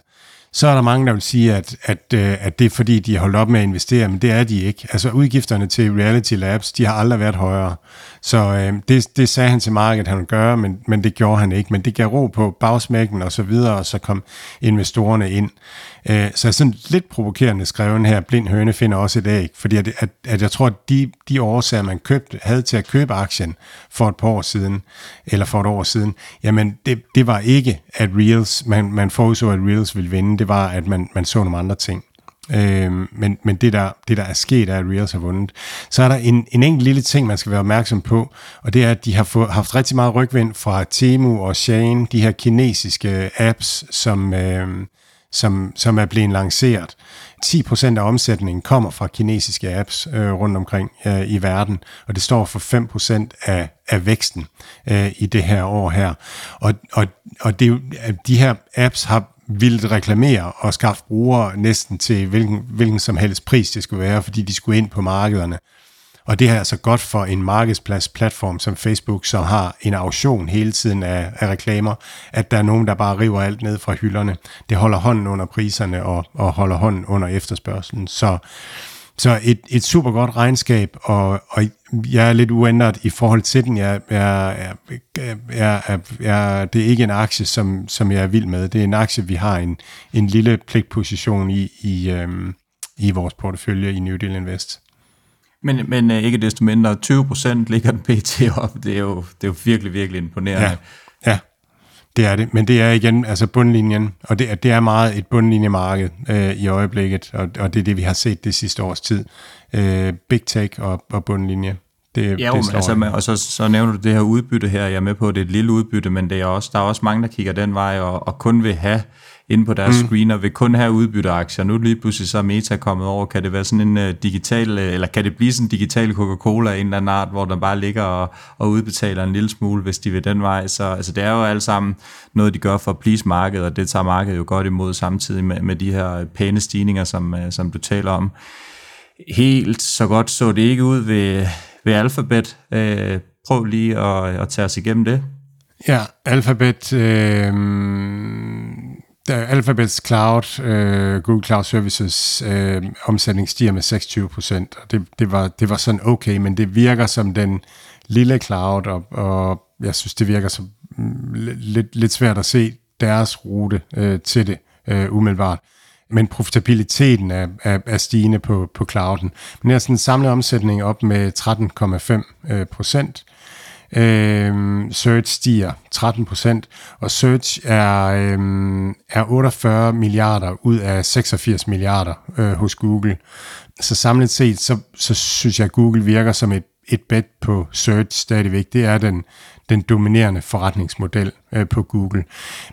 så er der mange, der vil sige, at, at, øh, at det er fordi, de har holdt op med at investere, men det er de ikke. Altså udgifterne til Reality Labs, de har aldrig været højere. Så øh, det, det sagde han til markedet, han ville gøre, men, men det gjorde han ikke. Men det gav ro på bagsmækken og så videre, og så kom investorerne ind. Øh, så sådan lidt provokerende skreven her, blind høne finder også et æg, fordi at, at, at jeg tror, at de, de årsager, man købte, havde til at købe aktien for et par år siden, eller for et år siden, jamen det, det var ikke, at Reels, man, man forudså, at Reels ville vinde, det var, at man, man så nogle andre ting. Øh, men men det, der, det, der er sket, er, at Reels har vundet. Så er der en, en enkelt lille ting, man skal være opmærksom på, og det er, at de har fået, haft rigtig meget rygvind fra Temu og Shane, de her kinesiske apps, som, øh, som, som er blevet lanceret. 10% af omsætningen kommer fra kinesiske apps øh, rundt omkring øh, i verden, og det står for 5% af, af væksten øh, i det her år her. Og, og, og det, de her apps har ville reklamere og skaffe brugere næsten til hvilken, hvilken som helst pris det skulle være, fordi de skulle ind på markederne. Og det er altså godt for en markedspladsplatform som Facebook, som har en auktion hele tiden af, af reklamer, at der er nogen, der bare river alt ned fra hylderne. Det holder hånden under priserne og, og holder hånden under efterspørgselen. Så, så et, et super godt regnskab, og, og jeg er lidt uændret i forhold til den. Jeg, jeg, jeg, jeg, jeg, jeg, det er ikke en aktie, som, som jeg er vild med. Det er en aktie, vi har en, en lille pligtposition i, i, øhm, i vores portefølje i New Deal Invest. Men, men ikke desto mindre, 20 procent ligger den pt. op. Det er, jo, det er jo virkelig, virkelig imponerende. Ja, ja, det er det. Men det er igen altså bundlinjen, og det, det er meget et bundlinjemarked øh, i øjeblikket, og, og det er det, vi har set det sidste års tid. Øh, big tech og, og bundlinje. Det, ja, det altså, og så, så nævner du det her udbytte her. Jeg er med på, at det er et lille udbytte, men det er også, der er også mange, der kigger den vej og, og kun vil have inde på deres mm. screener, vil kun have udbytteaktier. Nu lige pludselig så er Meta kommet over. Kan det være sådan en uh, digital, uh, eller kan det blive sådan en digital Coca-Cola af en eller anden art, hvor der bare ligger og, og udbetaler en lille smule, hvis de vil den vej. Så altså, det er jo alt sammen noget, de gør for at please markedet, og det tager markedet jo godt imod samtidig med, med de her pæne stigninger, som, uh, som du taler om. Helt så godt så det ikke ud ved, ved Alphabet. Uh, prøv lige at, at tage os igennem det. Ja, Alphabet øh, Alphabets Cloud, øh, Google Cloud Services øh, omsætning stiger med 26 procent, og det, det, var, det var sådan okay, men det virker som den lille cloud, og, og jeg synes, det virker som mm, lidt, lidt svært at se deres rute øh, til det øh, umiddelbart. Men profitabiliteten er, er, er stigende på, på clouden. Men jeg er sådan en samlet omsætning op med 13,5 øh, procent. Øh, Øh, search stiger 13 procent, og search er, øh, er 48 milliarder ud af 86 milliarder øh, hos Google. Så samlet set, så, så synes jeg, at Google virker som et, et bet på search stadigvæk. Det er den, den dominerende forretningsmodel øh, på Google.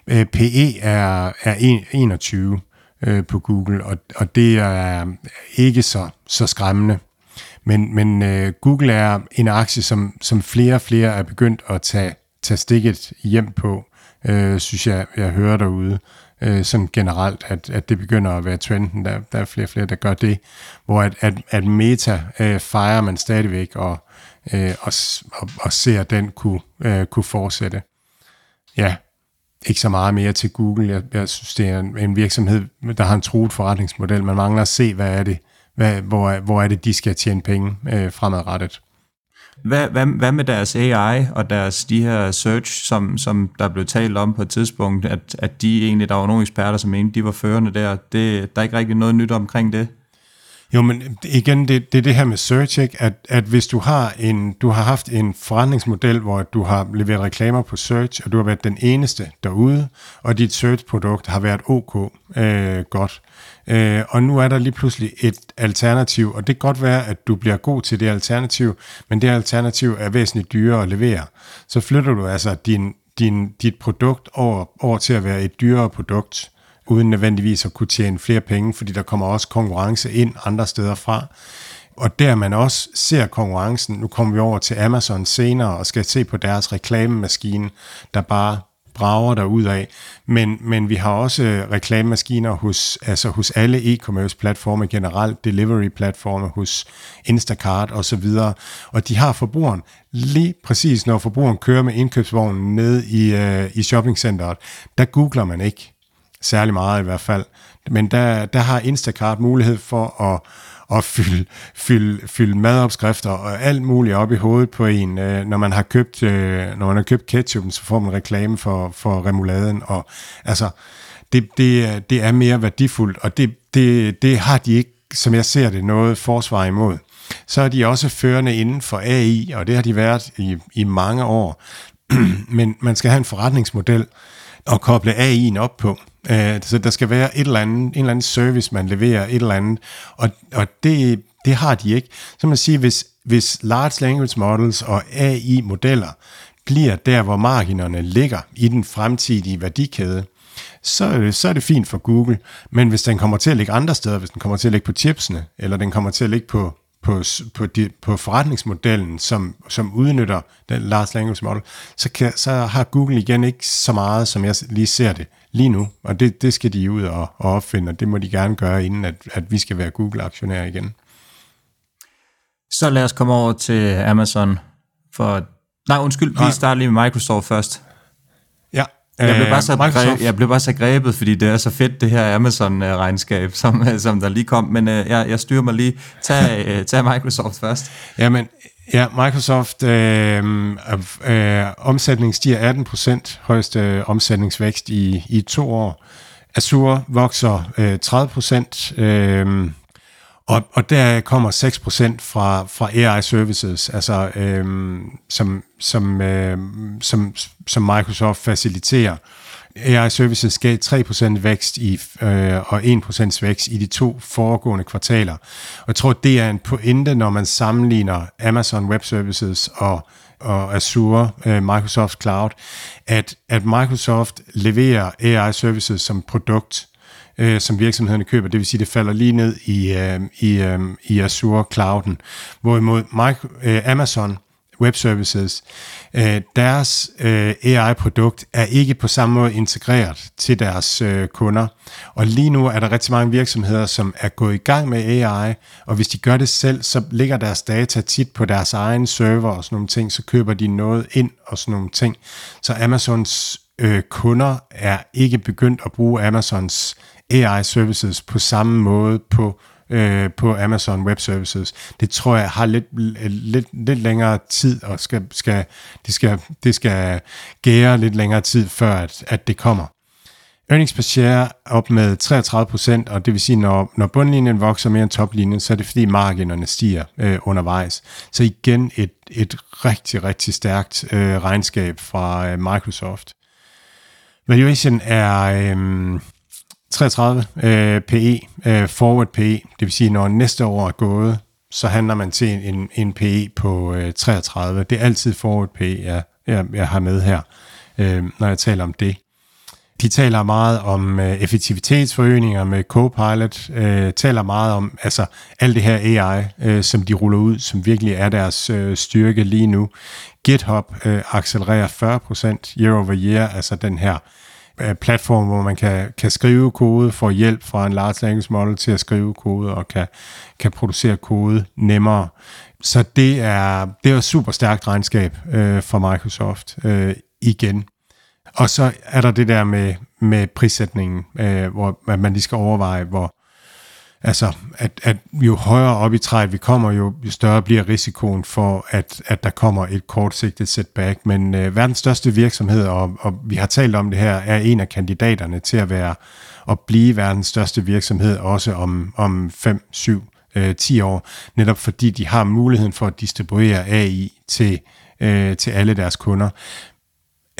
Øh, PE er, er 21 øh, på Google, og, og det er ikke så, så skræmmende. Men, men øh, Google er en aktie, som, som flere og flere er begyndt at tage, tage stikket hjem på, øh, synes jeg, jeg hører derude. Øh, sådan generelt, at, at det begynder at være trenden. Der, der er flere og flere, der gør det. Hvor at, at, at meta øh, fejrer man stadigvæk, og, øh, og, og, og ser, at den kunne, øh, kunne fortsætte. Ja, ikke så meget mere til Google. Jeg, jeg synes, det er en, en virksomhed, der har en truet forretningsmodel. Man mangler at se, hvad er det, hvad, hvor, hvor er det, de skal tjene penge øh, fremadrettet. Hvad, hvad, hvad med deres AI og deres de her search, som, som der blev talt om på et tidspunkt, at, at de egentlig, der var nogle eksperter, som mente, de var førende der. Det, der er ikke rigtig noget nyt omkring det. Jo, men igen, det, det er det her med search, ikke? At, at hvis du har, en, du har haft en forretningsmodel, hvor du har leveret reklamer på search, og du har været den eneste derude, og dit search-produkt har været ok øh, godt, øh, og nu er der lige pludselig et alternativ, og det kan godt være, at du bliver god til det alternativ, men det alternativ er væsentligt dyrere at levere. Så flytter du altså din, din, dit produkt over, over til at være et dyrere produkt, uden nødvendigvis at kunne tjene flere penge, fordi der kommer også konkurrence ind andre steder fra. Og der man også ser konkurrencen, nu kommer vi over til Amazon senere og skal se på deres reklamemaskine, der bare brager der ud af. Men, men vi har også øh, reklamemaskiner hos, altså hos alle e-commerce platforme generelt, delivery platforme hos Instacart og så videre. Og de har forbrugeren lige præcis, når forbrugeren kører med indkøbsvognen ned i, øh, i shoppingcenteret, der googler man ikke særlig meget i hvert fald. Men der, der har Instacart mulighed for at, at fylde, fylde, fylde madopskrifter og alt muligt op i hovedet på en. Øh, når man har købt, øh, når man har købt ketchup, så får man reklame for, for remouladen. Og, altså, det, det, det er mere værdifuldt, og det, det, det har de ikke, som jeg ser det, noget forsvar imod. Så er de også førende inden for AI, og det har de været i, i mange år. Men man skal have en forretningsmodel at koble AI'en op på. Øh, så der skal være et eller andet, en eller anden service, man leverer, et eller andet, og, og det, det har de ikke. Så man siger, hvis, hvis large language models og AI-modeller bliver der, hvor marginerne ligger i den fremtidige værdikæde, så, så er det fint for Google. Men hvis den kommer til at ligge andre steder, hvis den kommer til at ligge på chipsene, eller den kommer til at ligge på, på, på, de, på forretningsmodellen, som, som udnytter den large language model, så, kan, så har Google igen ikke så meget, som jeg lige ser det lige nu. Og det, det skal de ud og, og opfinde, og det må de gerne gøre, inden at, at vi skal være Google-aktionærer igen. Så lad os komme over til Amazon. For, nej, undskyld, vi starter lige med Microsoft først. Jeg blev, bare så Øh, Microsoft- grebet, jeg blev bare så grebet, fordi det er så fedt, det her Amazon-regnskab, som, som der lige kom. Men øh, jeg, jeg styrer mig lige. Tag, øh, tag Microsoft først. Jamen, ja, Microsoft øh, øh, omsætning stiger 18 procent, højeste øh, omsætningsvækst i, i to år. Azure vokser øh, 30 procent, øh, og, og der kommer 6% fra, fra AI services, altså øhm, som, som, øhm, som, som Microsoft faciliterer. AI Services gav 3% vækst i, øh, og 1% vækst i de to foregående kvartaler. Og jeg tror, det er en pointe, når man sammenligner Amazon Web Services og, og Azure, øh, Microsoft Cloud, at, at Microsoft leverer AI Services som produkt, øh, som virksomhederne køber. Det vil sige, det falder lige ned i, øh, i, øh, i Azure Clouden. Hvorimod Micro, øh, Amazon Web Services, øh, deres øh, AI-produkt er ikke på samme måde integreret til deres øh, kunder. Og lige nu er der rigtig mange virksomheder, som er gået i gang med AI, og hvis de gør det selv, så ligger deres data tit på deres egen server og sådan nogle ting, så køber de noget ind og sådan nogle ting. Så Amazons øh, kunder er ikke begyndt at bruge Amazons AI-services på samme måde på øh, på Amazon Web Services. Det tror jeg har lidt, øh, lidt, lidt længere tid, og skal, skal, det, skal, det skal gære lidt længere tid, før at, at det kommer. Earnings per share op med 33%, og det vil sige, når, når bundlinjen vokser mere end toplinjen, så er det fordi marginerne stiger øh, undervejs. Så igen et, et rigtig, rigtig stærkt øh, regnskab fra øh, Microsoft. Valuation er... Øh, 33 øh, PE, øh, forward PE, det vil sige, når næste år er gået, så handler man til en, en PE på øh, 33. Det er altid forward PE, jeg, jeg, jeg har med her, øh, når jeg taler om det. De taler meget om øh, effektivitetsforøgninger med Copilot, øh, taler meget om altså alt det her AI, øh, som de ruller ud, som virkelig er deres øh, styrke lige nu. GitHub øh, accelererer 40% year over year, altså den her øh, platform, hvor man kan, kan skrive kode, få hjælp fra en large language model til at skrive kode, og kan, kan producere kode nemmere. Så det er, det er et super stærkt regnskab øh, for Microsoft øh, igen. Og så er der det der med, med prissætningen, øh, hvor man lige skal overveje, hvor altså, at, at jo højere op i træet vi kommer, jo, jo større bliver risikoen for, at, at der kommer et kortsigtet setback. Men øh, verdens største virksomhed, og, og vi har talt om det her, er en af kandidaterne til at være og blive verdens største virksomhed også om, om 5, 7, øh, 10 år, netop fordi de har muligheden for at distribuere AI til, øh, til alle deres kunder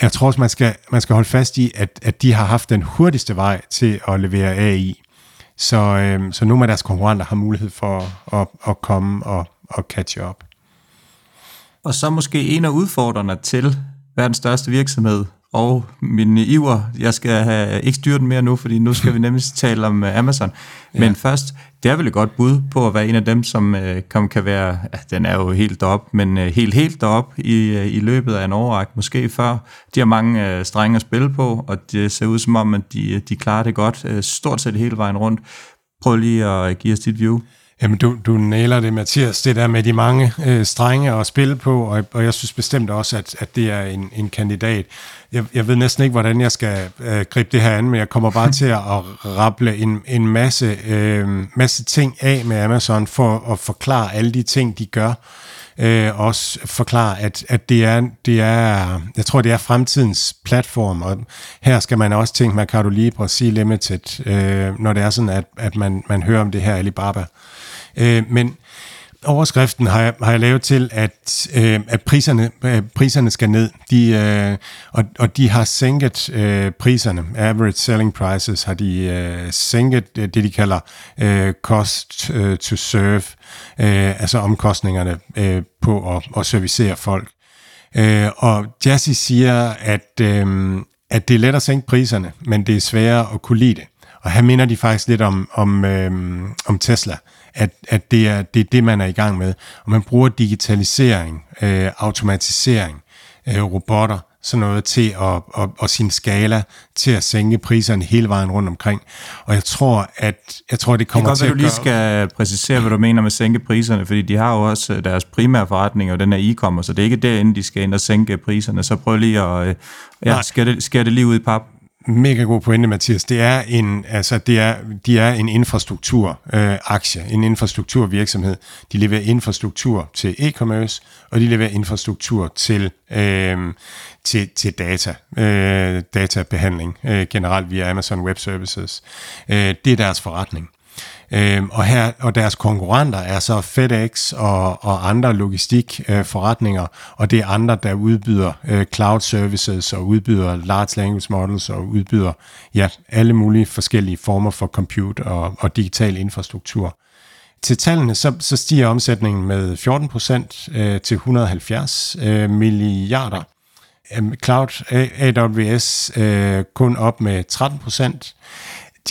jeg tror også, man skal, man skal holde fast i, at, at de har haft den hurtigste vej til at levere AI. Så, øh, så nogle af deres konkurrenter har mulighed for at, at komme og, og catch up. Og så måske en af udfordrene til verdens største virksomhed, og min iver, jeg skal have, ikke styre den mere nu, fordi nu skal vi nemlig tale om uh, Amazon. Men ja. først, det er vel et godt bud på at være en af dem, som uh, kom, kan være, ja, den er jo helt op, men uh, helt, helt derop i, uh, i løbet af en overræk, måske før. De har mange strenge at spille på, og det ser ud som om, at de, de klarer det godt, stort set hele vejen rundt. Prøv lige at give os dit view. Jamen, du, du næler det, Mathias, det der med de mange øh, strenge at spille på, og, og jeg synes bestemt også, at, at det er en, en kandidat. Jeg, jeg ved næsten ikke, hvordan jeg skal øh, gribe det her an, men jeg kommer bare til at, at rable en, en masse, øh, masse ting af med Amazon for at forklare alle de ting, de gør. Øh, også forklare, at, at det, er, det er, jeg tror, det er fremtidens platform, og her skal man også tænke Mercado Libre, Sea Limited, øh, når det er sådan, at, at man, man hører om det her Alibaba. Øh, men overskriften har jeg, har jeg lavet til, at, øh, at priserne, øh, priserne skal ned. De, øh, og, og de har sænket øh, priserne. Average selling prices har de øh, sænket øh, det, de kalder øh, cost øh, to serve, øh, altså omkostningerne øh, på at, at servicere folk. Øh, og Jassy siger, at, øh, at det er let at sænke priserne, men det er sværere at kunne lide det. Og her minder de faktisk lidt om, om, øh, om Tesla at, at det, er, det er det, man er i gang med. Og man bruger digitalisering, øh, automatisering, øh, robotter, sådan noget til at, og, og sin skala til at sænke priserne hele vejen rundt omkring. Og jeg tror, at jeg tror, det kommer det til at at du lige gøre... skal præcisere, hvad du mener med sænke priserne, fordi de har jo også øh, deres primære forretning, og den er e-commerce, så det er ikke derinde, de skal ind og sænke priserne. Så prøv lige at... Øh, ja, skal det, skal det lige ud i pap? Mega god pointe, Mathias. Det er en, altså det er, de er en infrastrukturaktie, øh, aktie, en infrastrukturvirksomhed. De leverer infrastruktur til e-commerce, og de leverer infrastruktur til, øh, til, til data, øh, databehandling øh, generelt via Amazon Web Services. Øh, det er deres forretning. Øhm, og, her, og deres konkurrenter er så FedEx og, og andre logistikforretninger, øh, og det er andre, der udbyder øh, cloud services og udbyder large language models og udbyder ja, alle mulige forskellige former for compute og, og digital infrastruktur. Til tallene så, så stiger omsætningen med 14 procent øh, til 170 øh, milliarder. Øhm, cloud AWS øh, kun op med 13 procent.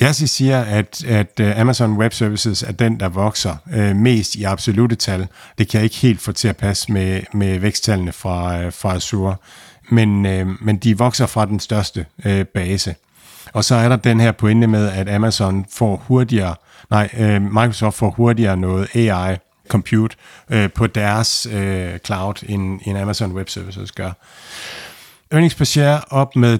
Jassi siger, at, at øh, Amazon Web Services er den, der vokser øh, mest i absolute tal. Det kan jeg ikke helt få til at passe med, med væksttallene fra, øh, fra Azure, men, øh, men de vokser fra den største øh, base. Og så er der den her pointe med, at Amazon får hurtigere, nej, øh, Microsoft får hurtigere noget AI compute øh, på deres øh, cloud, end, end Amazon Web Services gør. Earnings per share op med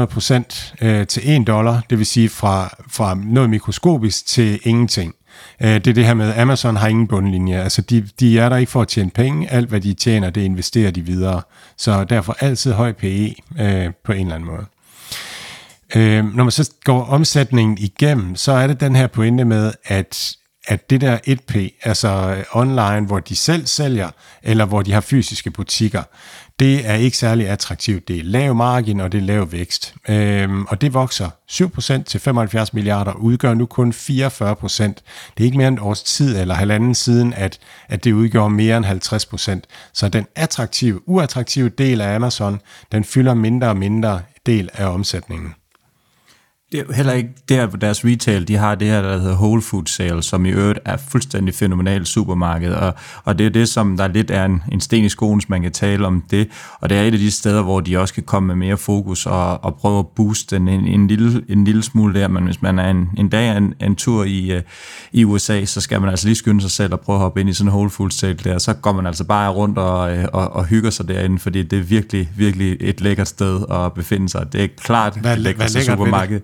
3.500 procent øh, til 1 dollar, det vil sige fra, fra noget mikroskopisk til ingenting. Øh, det er det her med, at Amazon har ingen bundlinje. Altså de, de er der ikke for at tjene penge. Alt hvad de tjener, det investerer de videre. Så derfor altid høj PE øh, på en eller anden måde. Øh, når man så går omsætningen igennem, så er det den her pointe med, at at det der 1P, altså øh, online, hvor de selv sælger, eller hvor de har fysiske butikker, det er ikke særlig attraktivt. Det er lav margin, og det er lav vækst. Øhm, og det vokser 7% til 75 milliarder, og udgør nu kun 44%. Det er ikke mere end et års tid eller halvanden siden, at, at det udgør mere end 50%. Så den attraktive, uattraktive del af Amazon, den fylder mindre og mindre del af omsætningen. Det er heller ikke der, hvor deres retail, de har det her, der hedder Whole Food Sales, som i øvrigt er fuldstændig fænomenalt supermarked, og, og det er det, som der lidt er en, en sten i skoen, man kan tale om det, og det er et af de steder, hvor de også kan komme med mere fokus og, og prøve at booste den en, en, lille, en lille smule der, men hvis man er en, en dag en, en tur i, uh, i USA, så skal man altså lige skynde sig selv og prøve at hoppe ind i sådan en Whole Food Sale der, så går man altså bare rundt og, øh, og, og hygger sig derinde, fordi det er virkelig, virkelig et lækkert sted at befinde sig. Det er klart hvad, et lækkert supermarked.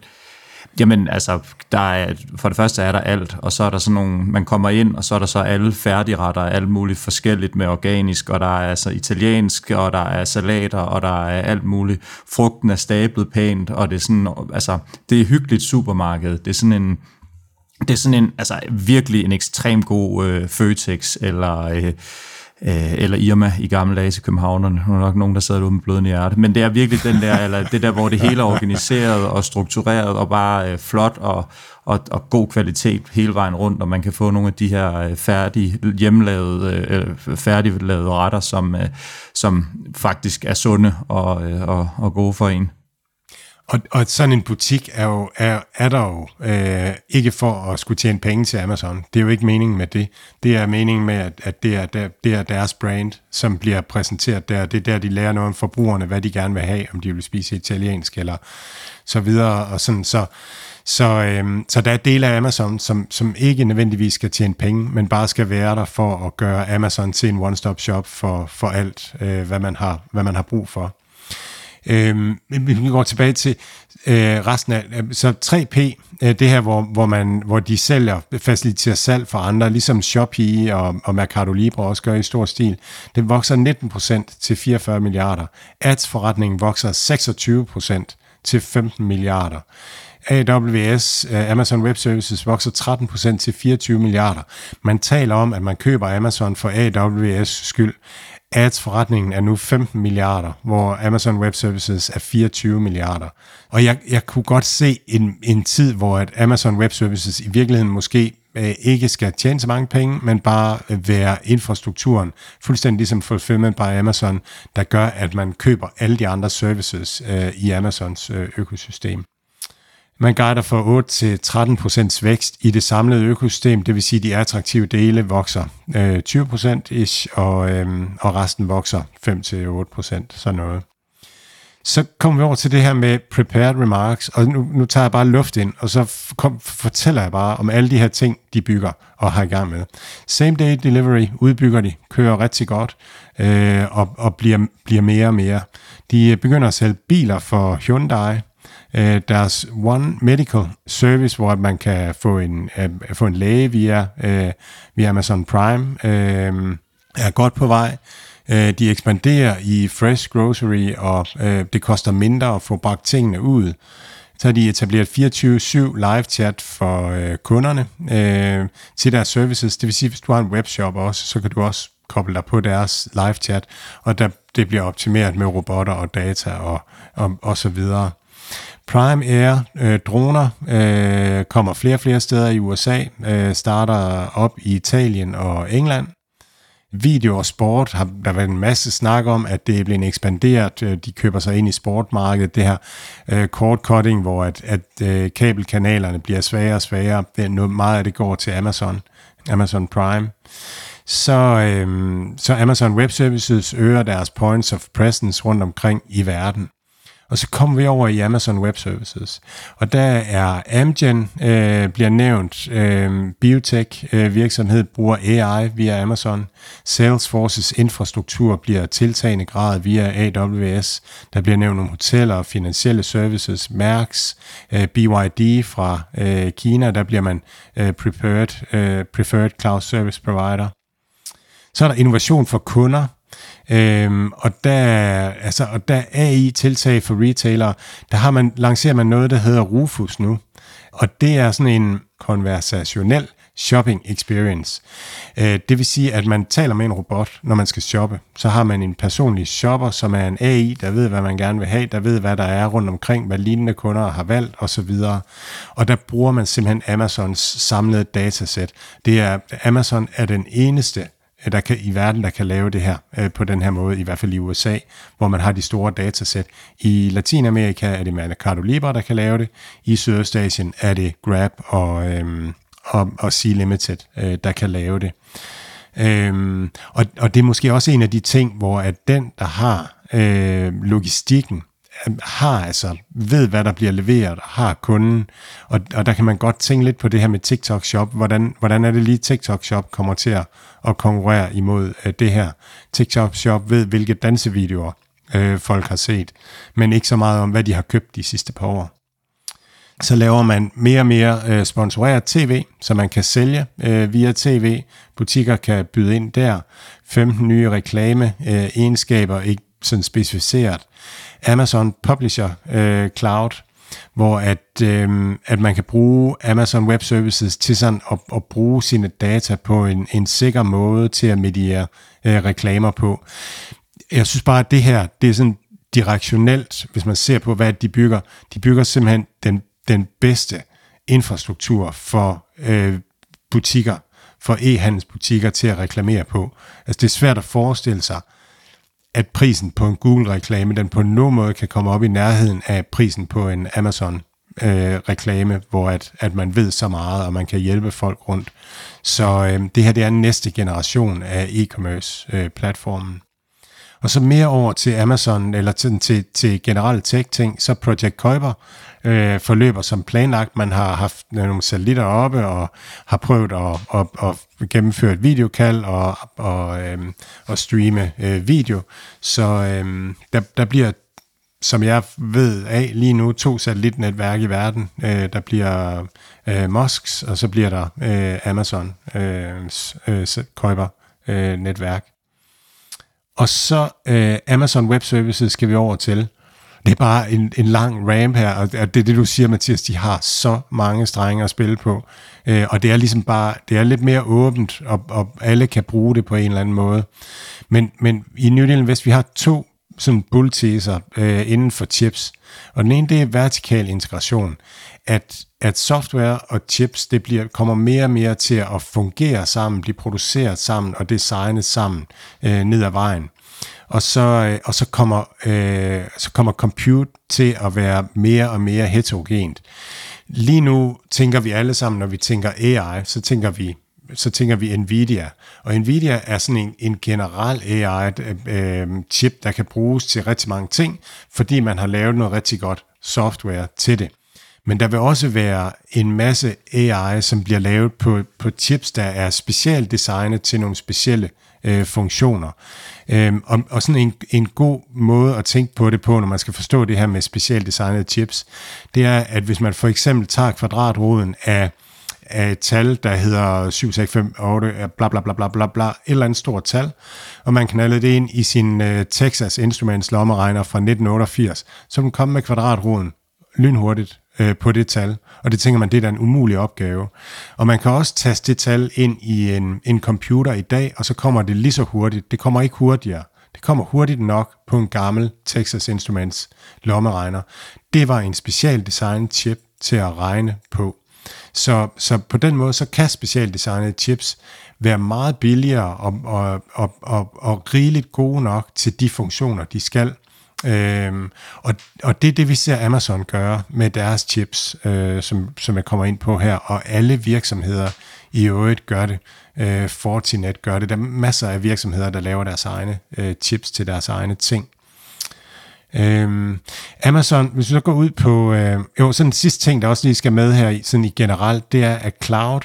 Jamen, altså, der er, for det første er der alt, og så er der sådan nogle, man kommer ind, og så er der så alle færdigretter, alt muligt forskelligt med organisk, og der er altså italiensk, og der er salater, og der er alt muligt. Frugten er stablet pænt, og det er sådan, altså, det er hyggeligt supermarked. Det er sådan en, det er sådan en, altså virkelig en ekstrem god øh, Føtex, eller... Øh, øh, eller Irma i gamle dage til københavnerne. Nu er nok nogen, der sad derude med blødende hjerte. Men det er virkelig den der, eller det der, hvor det hele er organiseret og struktureret og bare øh, flot og, og, og god kvalitet hele vejen rundt, og man kan få nogle af de her øh, færdige, hjemmelavede, øh, øh, færdiglavede retter, som, øh, som faktisk er sunde og, øh, og, og gode for en. Og, og sådan en butik er, jo, er, er der jo øh, ikke for at skulle tjene penge til Amazon. Det er jo ikke meningen med det. Det er meningen med, at, at det, er der, det er deres brand, som bliver præsenteret der. Det er der, de lærer noget om forbrugerne, hvad de gerne vil have, om de vil spise italiensk eller så videre. Og sådan, så, Så, øh, så der er dele af Amazon, som, som ikke nødvendigvis skal tjene penge, men bare skal være der for at gøre Amazon til en one-stop shop for, for alt, øh, hvad, man har, hvad man har brug for. Øhm, vi går tilbage til øh, resten af, øh, så 3P, øh, det her, hvor, hvor, man, hvor de sælger, faciliterer salg for andre, ligesom Shopee og, og Mercado Libre også gør i stor stil, det vokser 19% til 44 milliarder. Ads-forretningen vokser 26% til 15 milliarder. AWS, øh, Amazon Web Services, vokser 13% til 24 milliarder. Man taler om, at man køber Amazon for AWS skyld. Ads-forretningen er nu 15 milliarder, hvor Amazon Web Services er 24 milliarder. Og jeg, jeg kunne godt se en, en tid, hvor at Amazon Web Services i virkeligheden måske øh, ikke skal tjene så mange penge, men bare øh, være infrastrukturen, fuldstændig ligesom Fulfillment by Amazon, der gør, at man køber alle de andre services øh, i Amazons øh, økosystem. Man guider for 8-13% vækst i det samlede økosystem, det vil sige, at de attraktive dele vokser øh, 20% ish, og, øh, og resten vokser 5-8%, sådan noget. Så kommer vi over til det her med prepared remarks, og nu, nu tager jeg bare luft ind, og så kom, fortæller jeg bare om alle de her ting, de bygger og har i gang med. Same day delivery udbygger de, kører rigtig godt, øh, og, og bliver, bliver mere og mere. De begynder at sælge biler for Hyundai, øh, deres One Medical Service, hvor man kan få en, øh, få en læge via, øh, via Amazon Prime, øh, er godt på vej. Øh, de ekspanderer i fresh grocery, og øh, det koster mindre at få bragt tingene ud. Så har de etableret 24-7 live chat for øh, kunderne øh, til deres services. Det vil sige, hvis du har en webshop også, så kan du også koble dig på deres live chat, og der, det bliver optimeret med robotter og data og, og, og så videre. Prime Air øh, droner øh, kommer flere og flere steder i USA, øh, starter op i Italien og England. Video og sport har der været en masse snak om, at det er blevet ekspanderet. Øh, de køber sig ind i sportmarkedet. Det her øh, cord cutting, hvor at, at øh, kabelkanalerne bliver svagere og svagere. Det er noget, meget af det går til Amazon, Amazon Prime. Så, øh, så Amazon Web Services øger deres points of presence rundt omkring i verden. Og så kommer vi over i Amazon Web Services. Og der er Amgen øh, bliver nævnt. Øh, biotech øh, virksomhed bruger AI via Amazon. Salesforces infrastruktur bliver tiltagende grad via AWS. Der bliver nævnt nogle hoteller og finansielle services. Mærks, øh, BYD fra øh, Kina, der bliver man øh, preferred, øh, preferred cloud service provider. Så er der innovation for kunder. Øhm, og der, altså, og der AI-tiltag for retailer, der har man, lancerer man noget, der hedder Rufus nu. Og det er sådan en konversationel shopping experience. Øh, det vil sige, at man taler med en robot, når man skal shoppe. Så har man en personlig shopper, som er en AI, der ved, hvad man gerne vil have, der ved, hvad der er rundt omkring, hvad lignende kunder har valgt osv. Og der bruger man simpelthen Amazons samlede datasæt. Det er, Amazon er den eneste der kan, i verden, der kan lave det her øh, på den her måde, i hvert fald i USA, hvor man har de store datasæt. I Latinamerika er det Mercado Libre, der kan lave det. I Sydøstasien er det Grab og, øh, og, og Sea Limited, øh, der kan lave det. Øhm, og, og det er måske også en af de ting, hvor at den, der har øh, logistikken, har altså, ved hvad der bliver leveret, har kunden, og, og der kan man godt tænke lidt på det her med TikTok Shop, hvordan, hvordan er det lige TikTok Shop kommer til at, at konkurrere imod øh, det her. TikTok Shop ved, hvilke dansevideoer øh, folk har set, men ikke så meget om, hvad de har købt de sidste par år. Så laver man mere og mere øh, sponsoreret tv, så man kan sælge øh, via tv. Butikker kan byde ind der. 15 nye reklame øh, egenskaber, ikke sådan specificeret. Amazon Publisher øh, Cloud, hvor at, øh, at man kan bruge Amazon Web Services til sådan at, at bruge sine data på en, en sikker måde til at mediere øh, reklamer på. Jeg synes bare, at det her, det er sådan direktionelt, hvis man ser på, hvad de bygger. De bygger simpelthen den, den bedste infrastruktur for øh, butikker, for e-handelsbutikker til at reklamere på. Altså det er svært at forestille sig, at prisen på en Google-reklame, den på nogen måde kan komme op i nærheden af prisen på en Amazon-reklame, øh, hvor at, at man ved så meget, og man kan hjælpe folk rundt. Så øh, det her det er den næste generation af e-commerce-platformen. Og så mere over til Amazon, eller til, til, til generelle tech-ting, så Project Kuiper øh, forløber som planlagt. Man har haft nogle satellitter oppe, og har prøvet at, at, at gennemføre et videokald og, og, øh, og streame øh, video. Så øh, der, der bliver som jeg ved af lige nu, to satellitnetværk i verden. Øh, der bliver øh, Mosks, og så bliver der øh, Amazon øh, øh, Kuiper øh, netværk. Og så øh, Amazon Web Services skal vi over til. Det er bare en, en lang ramp her, og det er det, du siger, Mathias, de har så mange strenge at spille på. Øh, og det er ligesom bare, det er lidt mere åbent, og, og alle kan bruge det på en eller anden måde. Men, men i New Zealand West, vi har to sådan bullteser øh, inden for chips. Og den ene, det er vertikal integration. At, at software og chips, det bliver, kommer mere og mere til at fungere sammen, blive produceret sammen og designet sammen øh, ned ad vejen. Og så, øh, og så, kommer, øh, så kommer compute til at være mere og mere heterogent. Lige nu tænker vi alle sammen, når vi tænker AI, så tænker vi så tænker vi Nvidia. Og Nvidia er sådan en, en general AI-chip, øh, der kan bruges til rigtig mange ting, fordi man har lavet noget rigtig godt software til det. Men der vil også være en masse AI, som bliver lavet på, på chips, der er specielt designet til nogle specielle øh, Øh, funktioner. Øhm, og, og sådan en, en god måde at tænke på det på, når man skal forstå det her med specielt designede chips, det er, at hvis man for eksempel tager kvadratroden af af et tal, der hedder 7, 6, 5, 8, bla bla bla bla bla bla, et eller andet stort tal, og man knalder det ind i sin uh, Texas Instruments lommeregner fra 1988, så den komme med kvadratroden lynhurtigt uh, på det tal, og det tænker man, det er da en umulig opgave. Og man kan også taste det tal ind i en, en computer i dag, og så kommer det lige så hurtigt. Det kommer ikke hurtigere. Det kommer hurtigt nok på en gammel Texas Instruments lommeregner. Det var en specialdesignet chip til at regne på. Så, så på den måde, så kan specialdesignede chips være meget billigere og, og, og, og, og rigeligt gode nok til de funktioner, de skal. Øhm, og, og det er det, vi ser Amazon gøre med deres chips, øh, som, som jeg kommer ind på her, og alle virksomheder i øvrigt gør det. Øh, Fortinet gør det. Der er masser af virksomheder, der laver deres egne øh, chips til deres egne ting. Øhm, Amazon, hvis vi så går ud på, øh, jo, sådan en sidste ting, der også lige skal med her, sådan i generelt, det er, at cloud,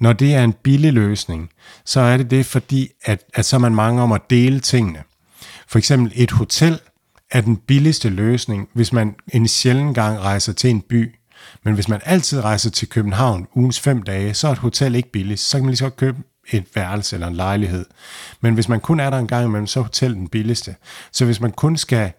når det er en billig løsning, så er det det, fordi at, at så er man mange om at dele tingene. For eksempel et hotel er den billigste løsning, hvis man en sjælden gang rejser til en by. Men hvis man altid rejser til København ugens fem dage, så er et hotel ikke billigt. Så kan man lige så godt købe et værelse eller en lejlighed. Men hvis man kun er der en gang imellem, så er hotel den billigste. Så hvis man kun skal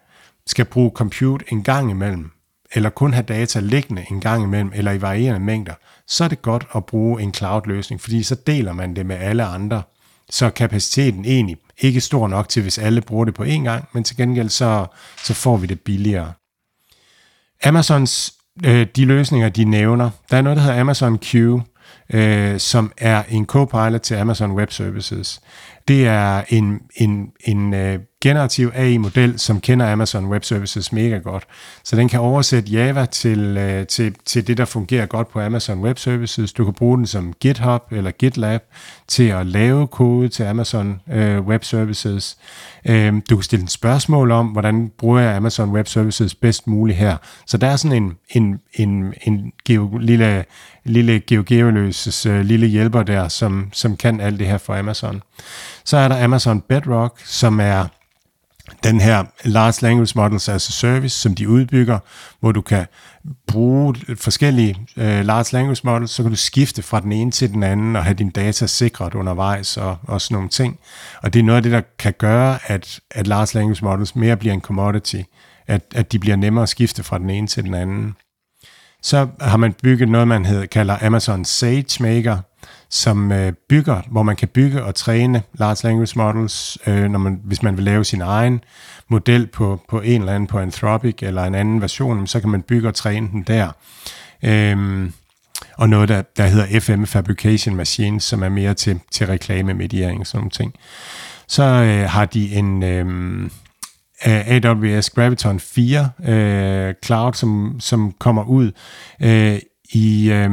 skal bruge compute en gang imellem, eller kun have data liggende en gang imellem, eller i varierende mængder, så er det godt at bruge en cloud-løsning, fordi så deler man det med alle andre. Så er kapaciteten egentlig ikke stor nok til, hvis alle bruger det på én gang, men til gengæld så, så får vi det billigere. Amazons, øh, de løsninger, de nævner, der er noget, der hedder Amazon Q, øh, som er en copilot til Amazon Web Services. Det er en, en, en øh, generativ AI-model, som kender Amazon Web Services mega godt. Så den kan oversætte Java til, øh, til, til det, der fungerer godt på Amazon Web Services. Du kan bruge den som GitHub eller GitLab til at lave kode til Amazon øh, Web Services. Øh, du kan stille en spørgsmål om, hvordan bruger jeg Amazon Web Services bedst muligt her. Så der er sådan en, en, en, en geo, lille, lille GeoGeoløses øh, lille hjælper der, som, som kan alt det her for Amazon. Så er der Amazon Bedrock, som er den her Large Language Models as a Service, som de udbygger, hvor du kan bruge forskellige uh, Large Language Models, så kan du skifte fra den ene til den anden og have dine data sikret undervejs og, og sådan nogle ting. Og det er noget af det, der kan gøre, at, at Large Language Models mere bliver en commodity, at, at de bliver nemmere at skifte fra den ene til den anden. Så har man bygget noget, man hedder, kalder Amazon SageMaker, som øh, bygger, hvor man kan bygge og træne large language models, øh, når man, hvis man vil lave sin egen model på, på en eller anden, på Anthropic eller en anden version, så kan man bygge og træne den der. Øh, og noget, der, der hedder FM Fabrication Machine, som er mere til, til reklame-mediering og sådan nogle ting. Så øh, har de en øhm, øh, AWS Graviton 4 øh, Cloud, som, som kommer ud øh, i øh,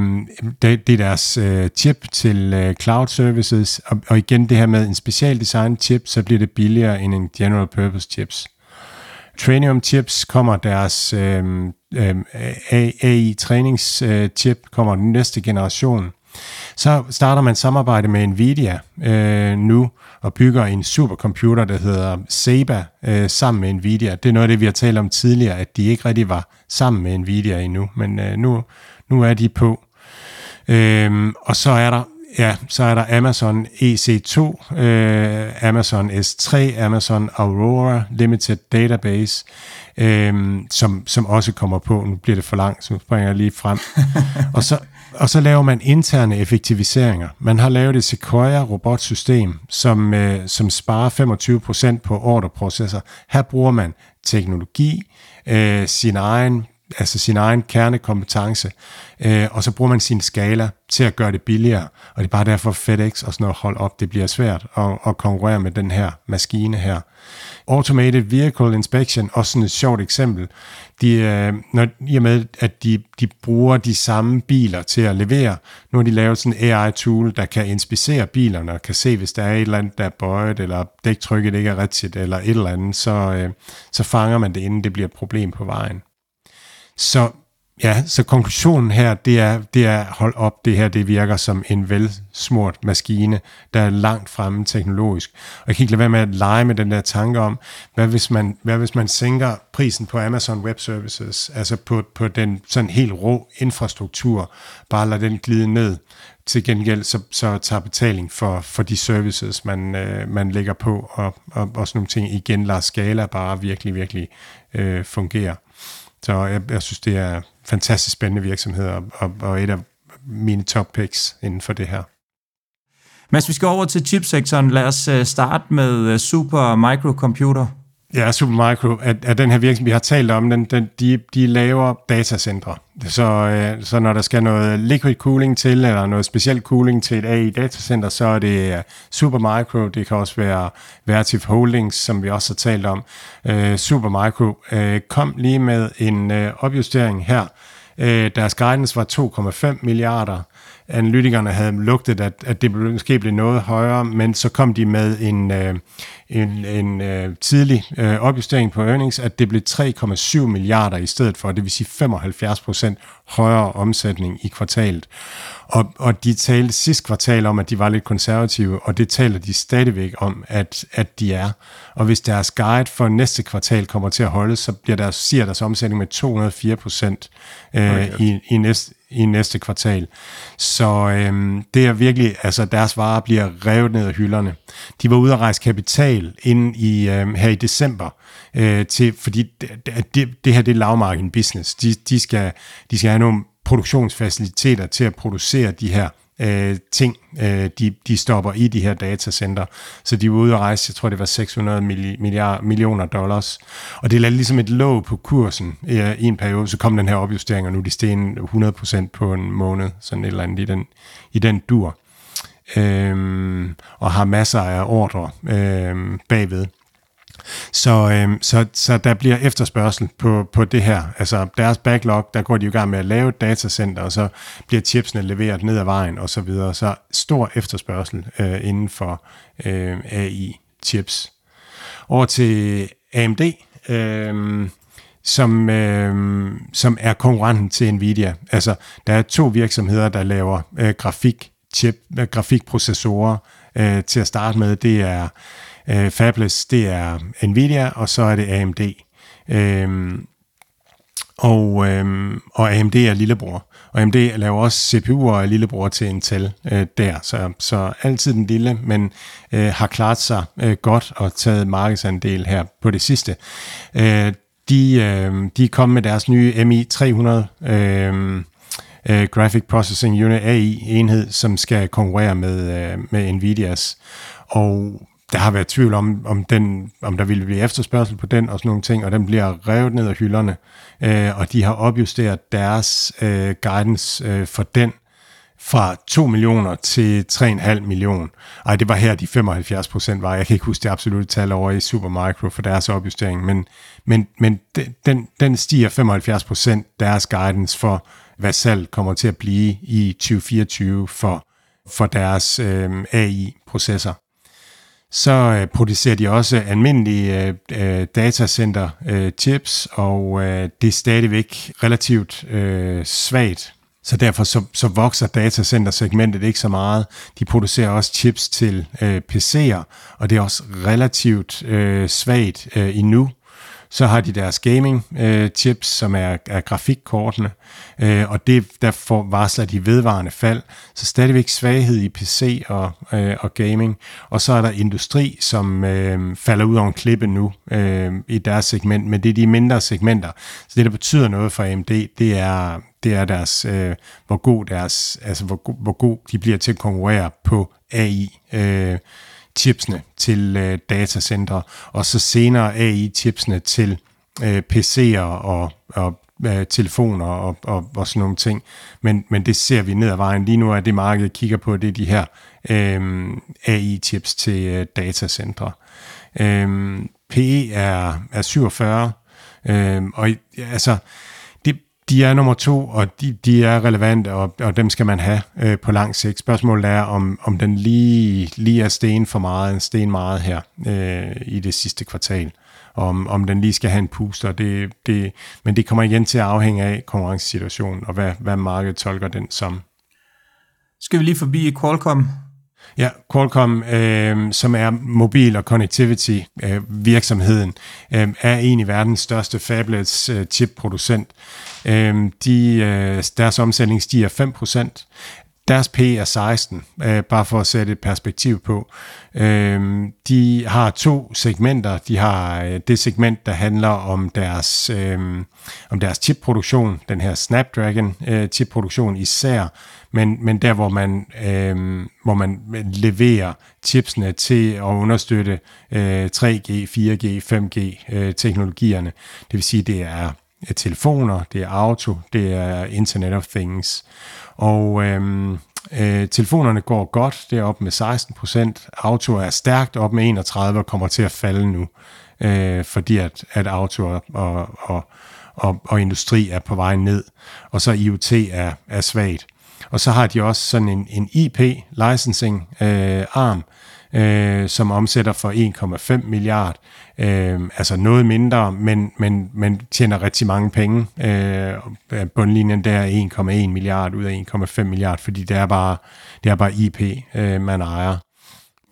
det, det er deres øh, chip til øh, cloud services, og, og igen det her med en specialdesignet chip, så bliver det billigere end en general purpose chips. Trainium chips kommer deres øh, øh, AI træningschip, øh, kommer den næste generation. Så starter man samarbejde med Nvidia øh, nu og bygger en supercomputer, der hedder Seba, øh, sammen med Nvidia. Det er noget af det, vi har talt om tidligere, at de ikke rigtig var sammen med Nvidia endnu, men øh, nu, nu er de på. Øh, og så er der Ja, så er der Amazon EC2, øh, Amazon S3, Amazon Aurora Limited Database, øh, som, som også kommer på. Nu bliver det for langt, så springer jeg lige frem. og, så, og så laver man interne effektiviseringer. Man har lavet et Sequoia robotsystem, som, øh, som sparer 25% på ordreprocesser. Her bruger man teknologi, øh, sin egen altså sin egen kernekompetence, øh, og så bruger man sin skala til at gøre det billigere. Og det er bare derfor FedEx og sådan noget hold op, det bliver svært at, at konkurrere med den her maskine her. Automated Vehicle Inspection, også sådan et sjovt eksempel. De, øh, når, I og med, at de, de bruger de samme biler til at levere, nu har de lavet sådan en AI-tool, der kan inspicere bilerne og kan se, hvis der er et eller andet, der er bøjet, eller dæktrykket ikke er rigtigt, eller et eller andet, så, øh, så fanger man det, inden det bliver et problem på vejen. Så ja, så konklusionen her, det er, det er hold op, det her det virker som en velsmurt maskine, der er langt fremme teknologisk. Og jeg kan ikke lade være med at lege med den der tanke om, hvad hvis man, hvad hvis man sænker prisen på Amazon Web Services, altså på, på den sådan helt rå infrastruktur, bare lader den glide ned. Til gengæld så, så tager betaling for, for de services, man, øh, man lægger på, og, og, og sådan nogle ting igen lader skala bare virkelig, virkelig øh, fungere. Så jeg, jeg synes, det er fantastisk spændende virksomheder, og, og, et af mine top picks inden for det her. Mads, vi skal over til chipsektoren. Lad os øh, starte med øh, Super Microcomputer. Ja, Supermicro er, er den her virksomhed, vi har talt om, den, den, de, de laver datacentre. Så, øh, så når der skal noget liquid cooling til, eller noget speciel cooling til et AI-datacenter, så er det uh, Supermicro, det kan også være Vertiv Holdings, som vi også har talt om. Uh, Supermicro uh, kom lige med en uh, opjustering her. Uh, deres guidance var 2,5 milliarder analytikerne havde lugtet, at, at det måske blev noget højere, men så kom de med en, øh, en, en øh, tidlig øh, opjustering på earnings, at det blev 3,7 milliarder i stedet for, det vil sige 75 procent højere omsætning i kvartalet. Og, og de talte sidste kvartal om, at de var lidt konservative, og det taler de stadigvæk om, at, at de er. Og hvis deres guide for næste kvartal kommer til at holde, så bliver deres, siger deres omsætning med 204 procent øh, okay. i, i næste i næste kvartal. Så øhm, det er virkelig, altså deres varer bliver revet ned af hylderne. De var ude at rejse kapital ind i, øhm, her i december, øh, til, fordi det, det, det her det er lavmarken business. De, de, skal, de skal have nogle produktionsfaciliteter til at producere de her øh, ting, øh, de, de stopper i de her datacenter. Så de var ude at rejse, jeg tror det var 600 milliard, millioner dollars. Og det lagde ligesom et låg på kursen øh, i en periode, så kom den her opjustering, og nu er de sten 100% på en måned, sådan et eller andet i den, i den dur. Øhm, og har masser af ordre øhm, bagved. Så, øh, så, så der bliver efterspørgsel på, på det her. Altså deres backlog, der går de i gang med at lave et datacenter, og så bliver chipsene leveret ned ad vejen og så videre. Så stor efterspørgsel øh, inden for øh, AI-chips. Over til AMD, øh, som, øh, som er konkurrenten til Nvidia. Altså, der er to virksomheder, der laver øh, grafik, chip, øh, grafikprocessorer øh, til at starte med. Det er øh, Fabless, det er Nvidia, og så er det AMD. Øhm, og, øhm, og AMD er lillebror. Og AMD laver også CPU'er og er lillebror til Intel øh, der. Så, så altid den lille, men øh, har klaret sig øh, godt og taget markedsandel her på det sidste. Øh, de, øh, de er kommet med deres nye MI300 øh, øh, Graphic Processing Unit AI-enhed, som skal konkurrere med, øh, med Nvidias. Og der har været tvivl om, om, den, om der ville blive efterspørgsel på den og sådan nogle ting, og den bliver revet ned af hylderne, øh, og de har opjusteret deres øh, guidance øh, for den fra 2 millioner til 3,5 millioner. Ej, det var her, de 75 procent var. Jeg kan ikke huske det absolutte tal over i Supermicro for deres opjustering, men, men, men den, den stiger 75 procent deres guidance for hvad salg kommer til at blive i 2024 for, for deres øh, AI-processor. Så øh, producerer de også almindelige øh, øh, datacenter øh, chips, og øh, det er stadigvæk relativt øh, svagt. Så derfor så, så vokser datacenter-segmentet ikke så meget. De producerer også chips til øh, PC'er, og det er også relativt øh, svagt øh, endnu. Så har de deres gaming øh, chips, som er, er grafikkortene, øh, og det der får, varsler de vedvarende fald. Så stadigvæk svaghed i PC og, øh, og gaming. Og så er der industri, som øh, falder ud over en klippe nu øh, i deres segment, men det er de mindre segmenter. Så det, der betyder noget for AMD, det er, det er deres, øh, hvor god deres, altså hvor, hvor god de bliver til at konkurrere på AI. Øh, chipsene til øh, datacenter, og så senere AI-chipsene til øh, PC'er og, og øh, telefoner og, og, og sådan nogle ting. Men, men det ser vi ned ad vejen. Lige nu er det markedet kigger på, det er de her øh, AI-chips til øh, datacentre. Øh, PE er, er 47, øh, og altså de er nummer to, og de, de er relevante, og, og dem skal man have øh, på lang sigt. Spørgsmålet er, om, om den lige, lige er sten for meget, en sten meget her øh, i det sidste kvartal. Om, om den lige skal have en puster. Det, det, men det kommer igen til at afhænge af konkurrencesituationen, og hvad, hvad markedet tolker den som. Skal vi lige forbi Qualcomm? Ja, Qualcomm, øh, som er mobil og connectivity-virksomheden, øh, øh, er en af verdens største fablets øh, chip-producent. Øh, de, øh, deres omsætning stiger 5%. Deres P er 16, øh, bare for at sætte et perspektiv på. Øh, de har to segmenter. De har øh, det segment, der handler om deres, øh, om deres chipproduktion, den her Snapdragon øh, chipproduktion især, men, men der, hvor man, øh, hvor man leverer chipsene til at understøtte øh, 3G, 4G, 5G-teknologierne. Øh, det vil sige, det er telefoner, det er auto, det er Internet of Things. Og øhm, øh, telefonerne går godt, det er op med 16 procent. Auto er stærkt op med 31 og kommer til at falde nu, øh, fordi at, at auto og, og, og, og industri er på vej ned. Og så IoT er, er svagt. Og så har de også sådan en, en IP-licensing øh, arm, øh, som omsætter for 1,5 milliard. Øh, altså noget mindre, men, men, men tjener rigtig mange penge. Øh, bundlinjen der er 1,1 milliard ud af 1,5 milliard, fordi det er bare, det er bare IP, øh, man ejer.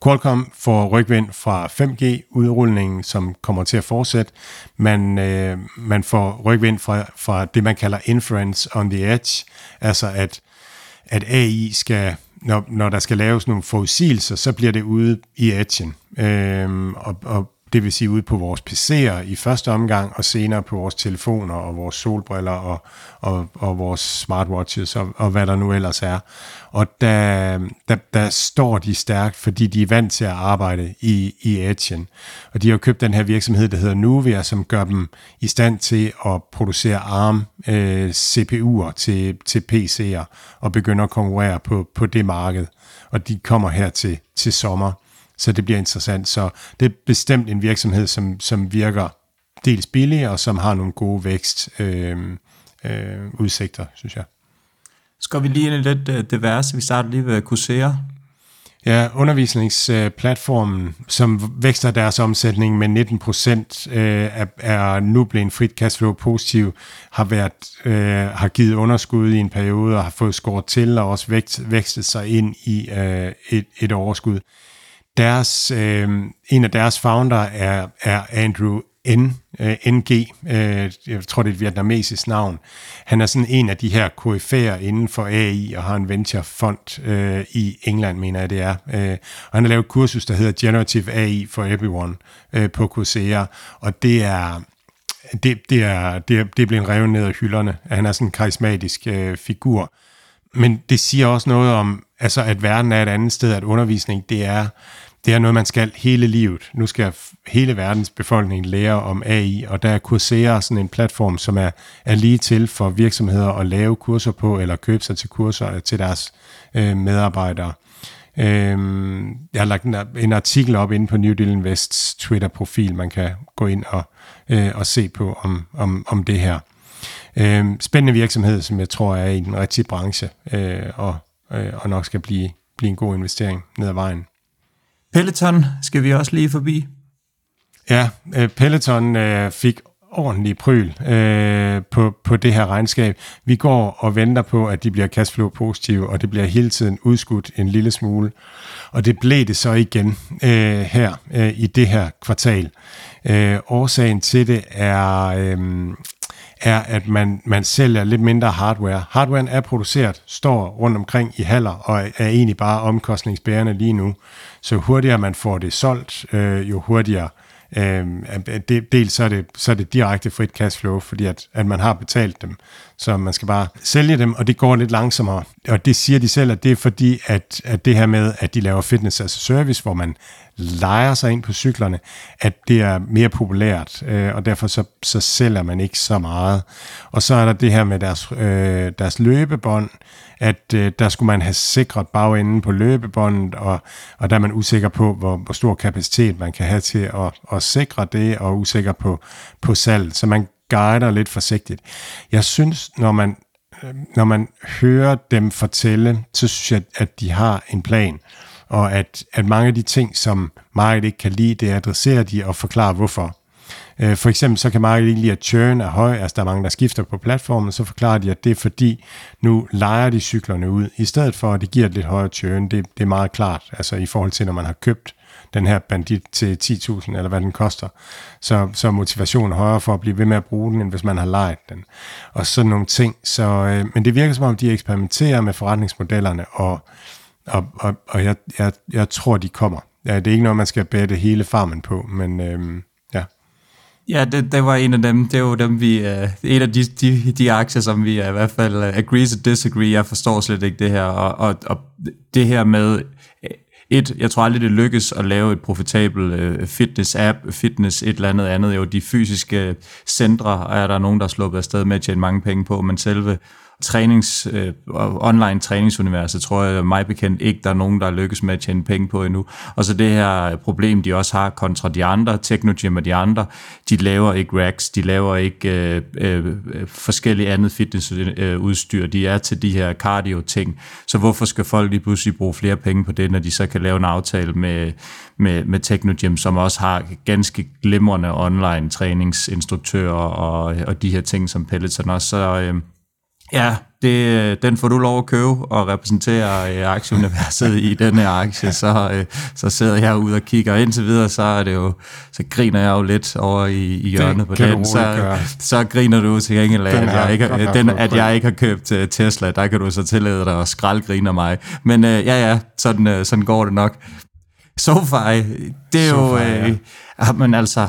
Qualcomm får rygvind fra 5G-udrulningen, som kommer til at fortsætte. Man, øh, man får rygvind fra, fra det, man kalder inference on the edge, altså at, at AI skal når, når der skal laves nogle forudsigelser, så bliver det ude i edgen. Øhm, og, og det vil sige ude på vores PC'er i første omgang, og senere på vores telefoner og vores solbriller og, og, og vores smartwatches og, og hvad der nu ellers er. Og der, der, der står de stærkt, fordi de er vant til at arbejde i, i Edgen. Og de har købt den her virksomhed, der hedder Nuvia, som gør dem i stand til at producere ARM øh, CPU'er til, til PC'er og begynder at konkurrere på, på det marked. Og de kommer her til, til sommer så det bliver interessant. Så det er bestemt en virksomhed, som, som virker dels billig, og som har nogle gode vækstudsigter, øh, øh, udsigter, synes jeg. Skal vi lige ind i lidt uh, diverse? Vi starter lige ved Coursera. Ja, undervisningsplatformen, som vækster deres omsætning med 19 procent, øh, er, nu blevet frit cashflow positiv, har, været, øh, har givet underskud i en periode og har fået skåret til og også vækst, vækstet sig ind i øh, et, et overskud deres, øh, en af deres founder er, er Andrew N, øh, NG, øh, jeg tror det er et vietnamesisk navn. Han er sådan en af de her KF'er inden for AI og har en venturefond øh, i England, mener jeg det er. Øh, og han har lavet et kursus, der hedder Generative AI for Everyone øh, på Coursera, og det er, det, det, er, det, er, det er blevet revet ned af hylderne. Han er sådan en karismatisk øh, figur. Men det siger også noget om, altså at verden er et andet sted, at undervisning, det er, det er noget, man skal hele livet. Nu skal hele verdens befolkning lære om AI, og der er Coursera sådan en platform, som er, er lige til for virksomheder at lave kurser på, eller købe sig til kurser til deres øh, medarbejdere. Øh, jeg har lagt en, en artikel op inde på New Deal Invests Twitter-profil, man kan gå ind og, øh, og se på om, om, om det her. Øh, spændende virksomhed, som jeg tror er i den rigtige branche, øh, og, øh, og nok skal blive, blive en god investering ned ad vejen. Peloton skal vi også lige forbi. Ja, øh, Peloton øh, fik ordentlig pryl øh, på, på det her regnskab. Vi går og venter på, at de bliver cashflow positive, og det bliver hele tiden udskudt en lille smule. Og det blev det så igen øh, her øh, i det her kvartal. Øh, årsagen til det er, øh, er at man, man sælger lidt mindre hardware. Hardwaren er produceret, står rundt omkring i haller, og er egentlig bare omkostningsbærende lige nu. Så hurtigere man får det solgt, øh, jo hurtigere Øh, det, dels så er, det, så er det direkte frit cashflow, fordi at, at man har betalt dem, så man skal bare sælge dem, og det går lidt langsommere. Og det siger de selv, at det er fordi, at, at det her med, at de laver fitness as a service, hvor man leger sig ind på cyklerne, at det er mere populært, øh, og derfor så, så sælger man ikke så meget. Og så er der det her med deres, øh, deres løbebånd, at øh, der skulle man have sikret bagenden på løbebåndet, og, og der er man usikker på, hvor, hvor stor kapacitet man kan have til at, at sikre det, og usikker på, på salg. Så man guider lidt forsigtigt. Jeg synes, når man, øh, når man hører dem fortælle, så synes jeg, at de har en plan, og at, at mange af de ting, som markedet ikke kan lide, det adresserer de og forklarer hvorfor. Øh, for eksempel så kan markedet ikke lide, at churn er høj, altså der er mange, der skifter på platformen, så forklarer de, at det er fordi, nu leger de cyklerne ud, i stedet for, at det giver et lidt højere churn. Det, det er meget klart, altså i forhold til, når man har købt den her bandit til 10.000, eller hvad den koster, så, så er motivationen højere for at blive ved med at bruge den, end hvis man har lejet den. Og sådan nogle ting. Så, øh, men det virker som om, de eksperimenterer med forretningsmodellerne, og, og, og, og jeg, jeg, jeg tror, de kommer. Ja, det er ikke noget, man skal bære hele farmen på, men øh, Ja, det, det var en af dem. Det var dem, vi... Øh, uh, en af de, de, de aktier, som vi uh, i hvert fald uh, agrees and disagree. Jeg forstår slet ikke det her. Og, og, og det her med... Et, jeg tror aldrig, det lykkes at lave et profitabel øh, fitness-app, fitness et eller andet andet. Jo, de fysiske centre er der nogen, der er sluppet afsted med at tjene mange penge på, men selve trænings, øh, online træningsuniverset, tror jeg mig bekendt ikke, der er nogen, der er lykkes med at tjene penge på endnu. Og så det her problem, de også har kontra de andre, Technogym og de andre, de laver ikke racks, de laver ikke øh, øh, forskellige andet fitnessudstyr, de er til de her cardio-ting. Så hvorfor skal folk lige pludselig bruge flere penge på det, når de så kan lave en aftale med, med, med Technogym, som også har ganske glimrende online træningsinstruktører og, og de her ting, som Peloton også. Så, øh, Ja, det, den får du lov at købe og repræsentere øh, aktieuniverset i den her aktie, så, øh, så sidder jeg ude og kigger. Indtil videre, så er det jo, så griner jeg jo lidt over i, i hjørnet på den. Så, så griner du til gengæld af, at jeg, ikke, den, at jeg ikke har købt uh, Tesla. Der kan du så tillade dig at skraldgrine mig. Men uh, ja, ja, sådan, uh, sådan går det nok. SoFi, det er SoFi, jo... Uh, ja. men altså,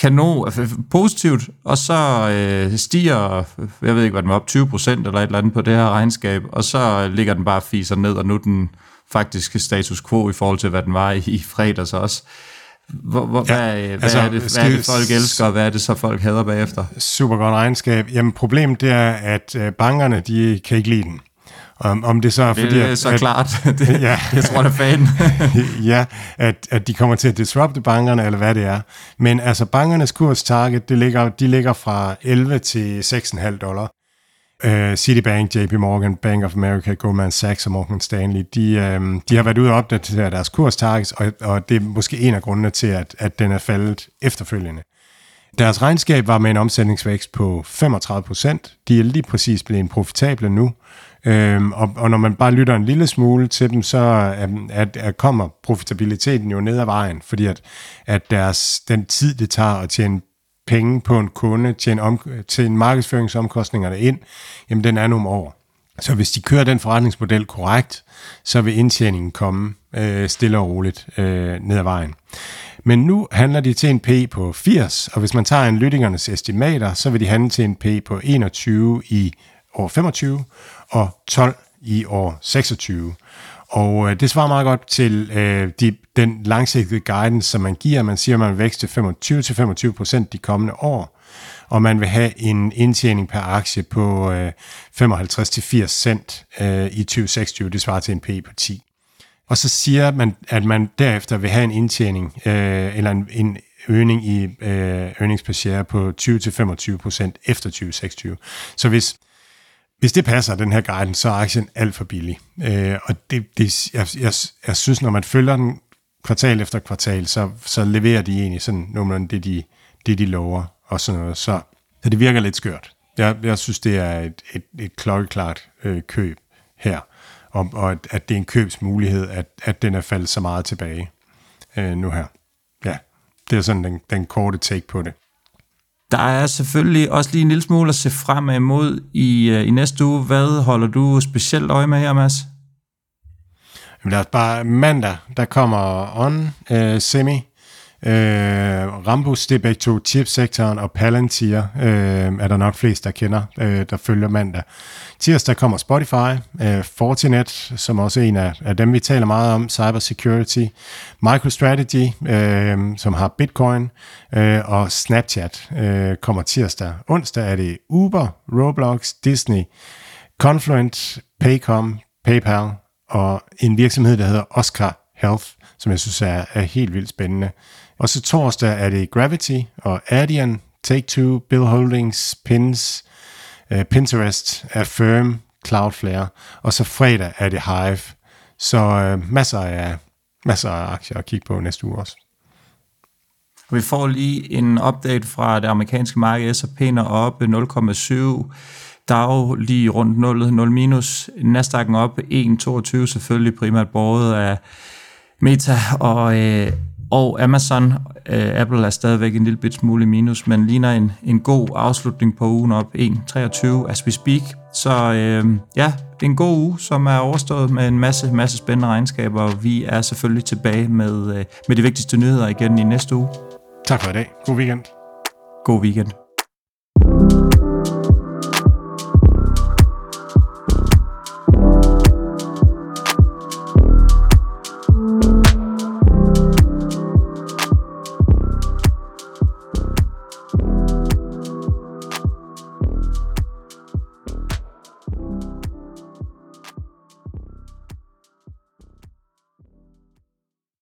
kanon, altså, positivt, og så øh, stiger, jeg ved ikke, hvad den var op, 20 procent eller et eller andet på det her regnskab, og så ligger den bare fiser ned, og nu er den faktisk status quo i forhold til, hvad den var i, i fredags også. Hvor, hvor, ja, hvad, altså, hvad, er det, hvad er det, folk elsker, og hvad er det så, folk hader bagefter? Super godt regnskab. Jamen, problemet det er, at øh, bankerne, de kan ikke lide den. Om, om det så er fordi... Det er så at, klart. det, ja, jeg tror, det er fan. ja, at, at de kommer til at disrupte bankerne, eller hvad det er. Men altså, bankernes kurs target, det ligger, de ligger fra 11 til 6,5 dollar. Uh, Citibank, JP Morgan, Bank of America, Goldman Sachs og Morgan Stanley, de, um, de har været ude og opdatere deres kurstargets, og, og det er måske en af grundene til, at, at den er faldet efterfølgende. Deres regnskab var med en omsætningsvækst på 35 procent. De er lige præcis blevet profitable nu. Øhm, og, og når man bare lytter en lille smule til dem, så at, at kommer profitabiliteten jo ned ad vejen, fordi at, at deres, den tid, det tager at tjene penge på en kunde, tjene, om, tjene markedsføringsomkostningerne ind, jamen den er nogle år. Så hvis de kører den forretningsmodel korrekt, så vil indtjeningen komme øh, stille og roligt øh, ned ad vejen. Men nu handler de til en P på 80, og hvis man tager analytikernes estimater, så vil de handle til en P på 21 i år 25 og 12 i år 26. Og øh, det svarer meget godt til øh, de, den langsigtede guidance, som man giver. Man siger, at man vil vækste 25-25 procent de kommende år, og man vil have en indtjening per aktie på øh, 55-80 cent øh, i 2026. Det svarer til en P på 10. Og så siger man, at man derefter vil have en indtjening, øh, eller en, en øgning i øh, earnings per share på 20-25% efter 2026. Så hvis, hvis det passer, den her guidance, så er aktien alt for billig. Øh, og det, det, jeg, jeg, jeg synes, når man følger den kvartal efter kvartal, så, så leverer de egentlig sådan nogenlunde det, de, det, de lover og sådan noget. Så, så det virker lidt skørt. Jeg, jeg synes, det er et, et, et klokkeklart øh, køb her, og, og at, at det er en købsmulighed, at, at den er faldet så meget tilbage øh, nu her. Ja, det er sådan den, den korte take på det. Der er selvfølgelig også lige en lille smule at se frem imod i, øh, i næste uge. Hvad holder du specielt øje med her, Mads? Jamen, lad os bare mandag, der kommer On øh, Semi, Øh, Rambus, det er begge to chipsektoren, og Palantir øh, er der nok flest, der kender, øh, der følger mandag. Tirsdag kommer Spotify, øh, Fortinet, som også er en af, af dem, vi taler meget om, cybersecurity, MicroStrategy, øh, som har Bitcoin, øh, og Snapchat øh, kommer tirsdag. Onsdag er det Uber, Roblox, Disney, Confluent, Paycom, PayPal, og en virksomhed, der hedder Oscar Health, som jeg synes er, er helt vildt spændende. Og så torsdag er det Gravity og Adyen, Take-Two, Bill Holdings, Pins, uh, Pinterest, Affirm, Cloudflare, og så fredag er det Hive. Så uh, masser, af, masser af aktier at kigge på næste uge også. Vi får lige en update fra det amerikanske marked. S&P er oppe 0,7. Dow lige rundt 0, 0 minus. Nasdaq'en op 1,22 selvfølgelig primært båret af Meta og øh, og Amazon, øh, Apple er stadigvæk en lille bit smule minus, men ligner en, en god afslutning på ugen op 1.23 as we speak. Så øh, ja, det er en god uge, som er overstået med en masse, masse spændende regnskaber, vi er selvfølgelig tilbage med, øh, med de vigtigste nyheder igen i næste uge. Tak for i dag. God weekend. God weekend.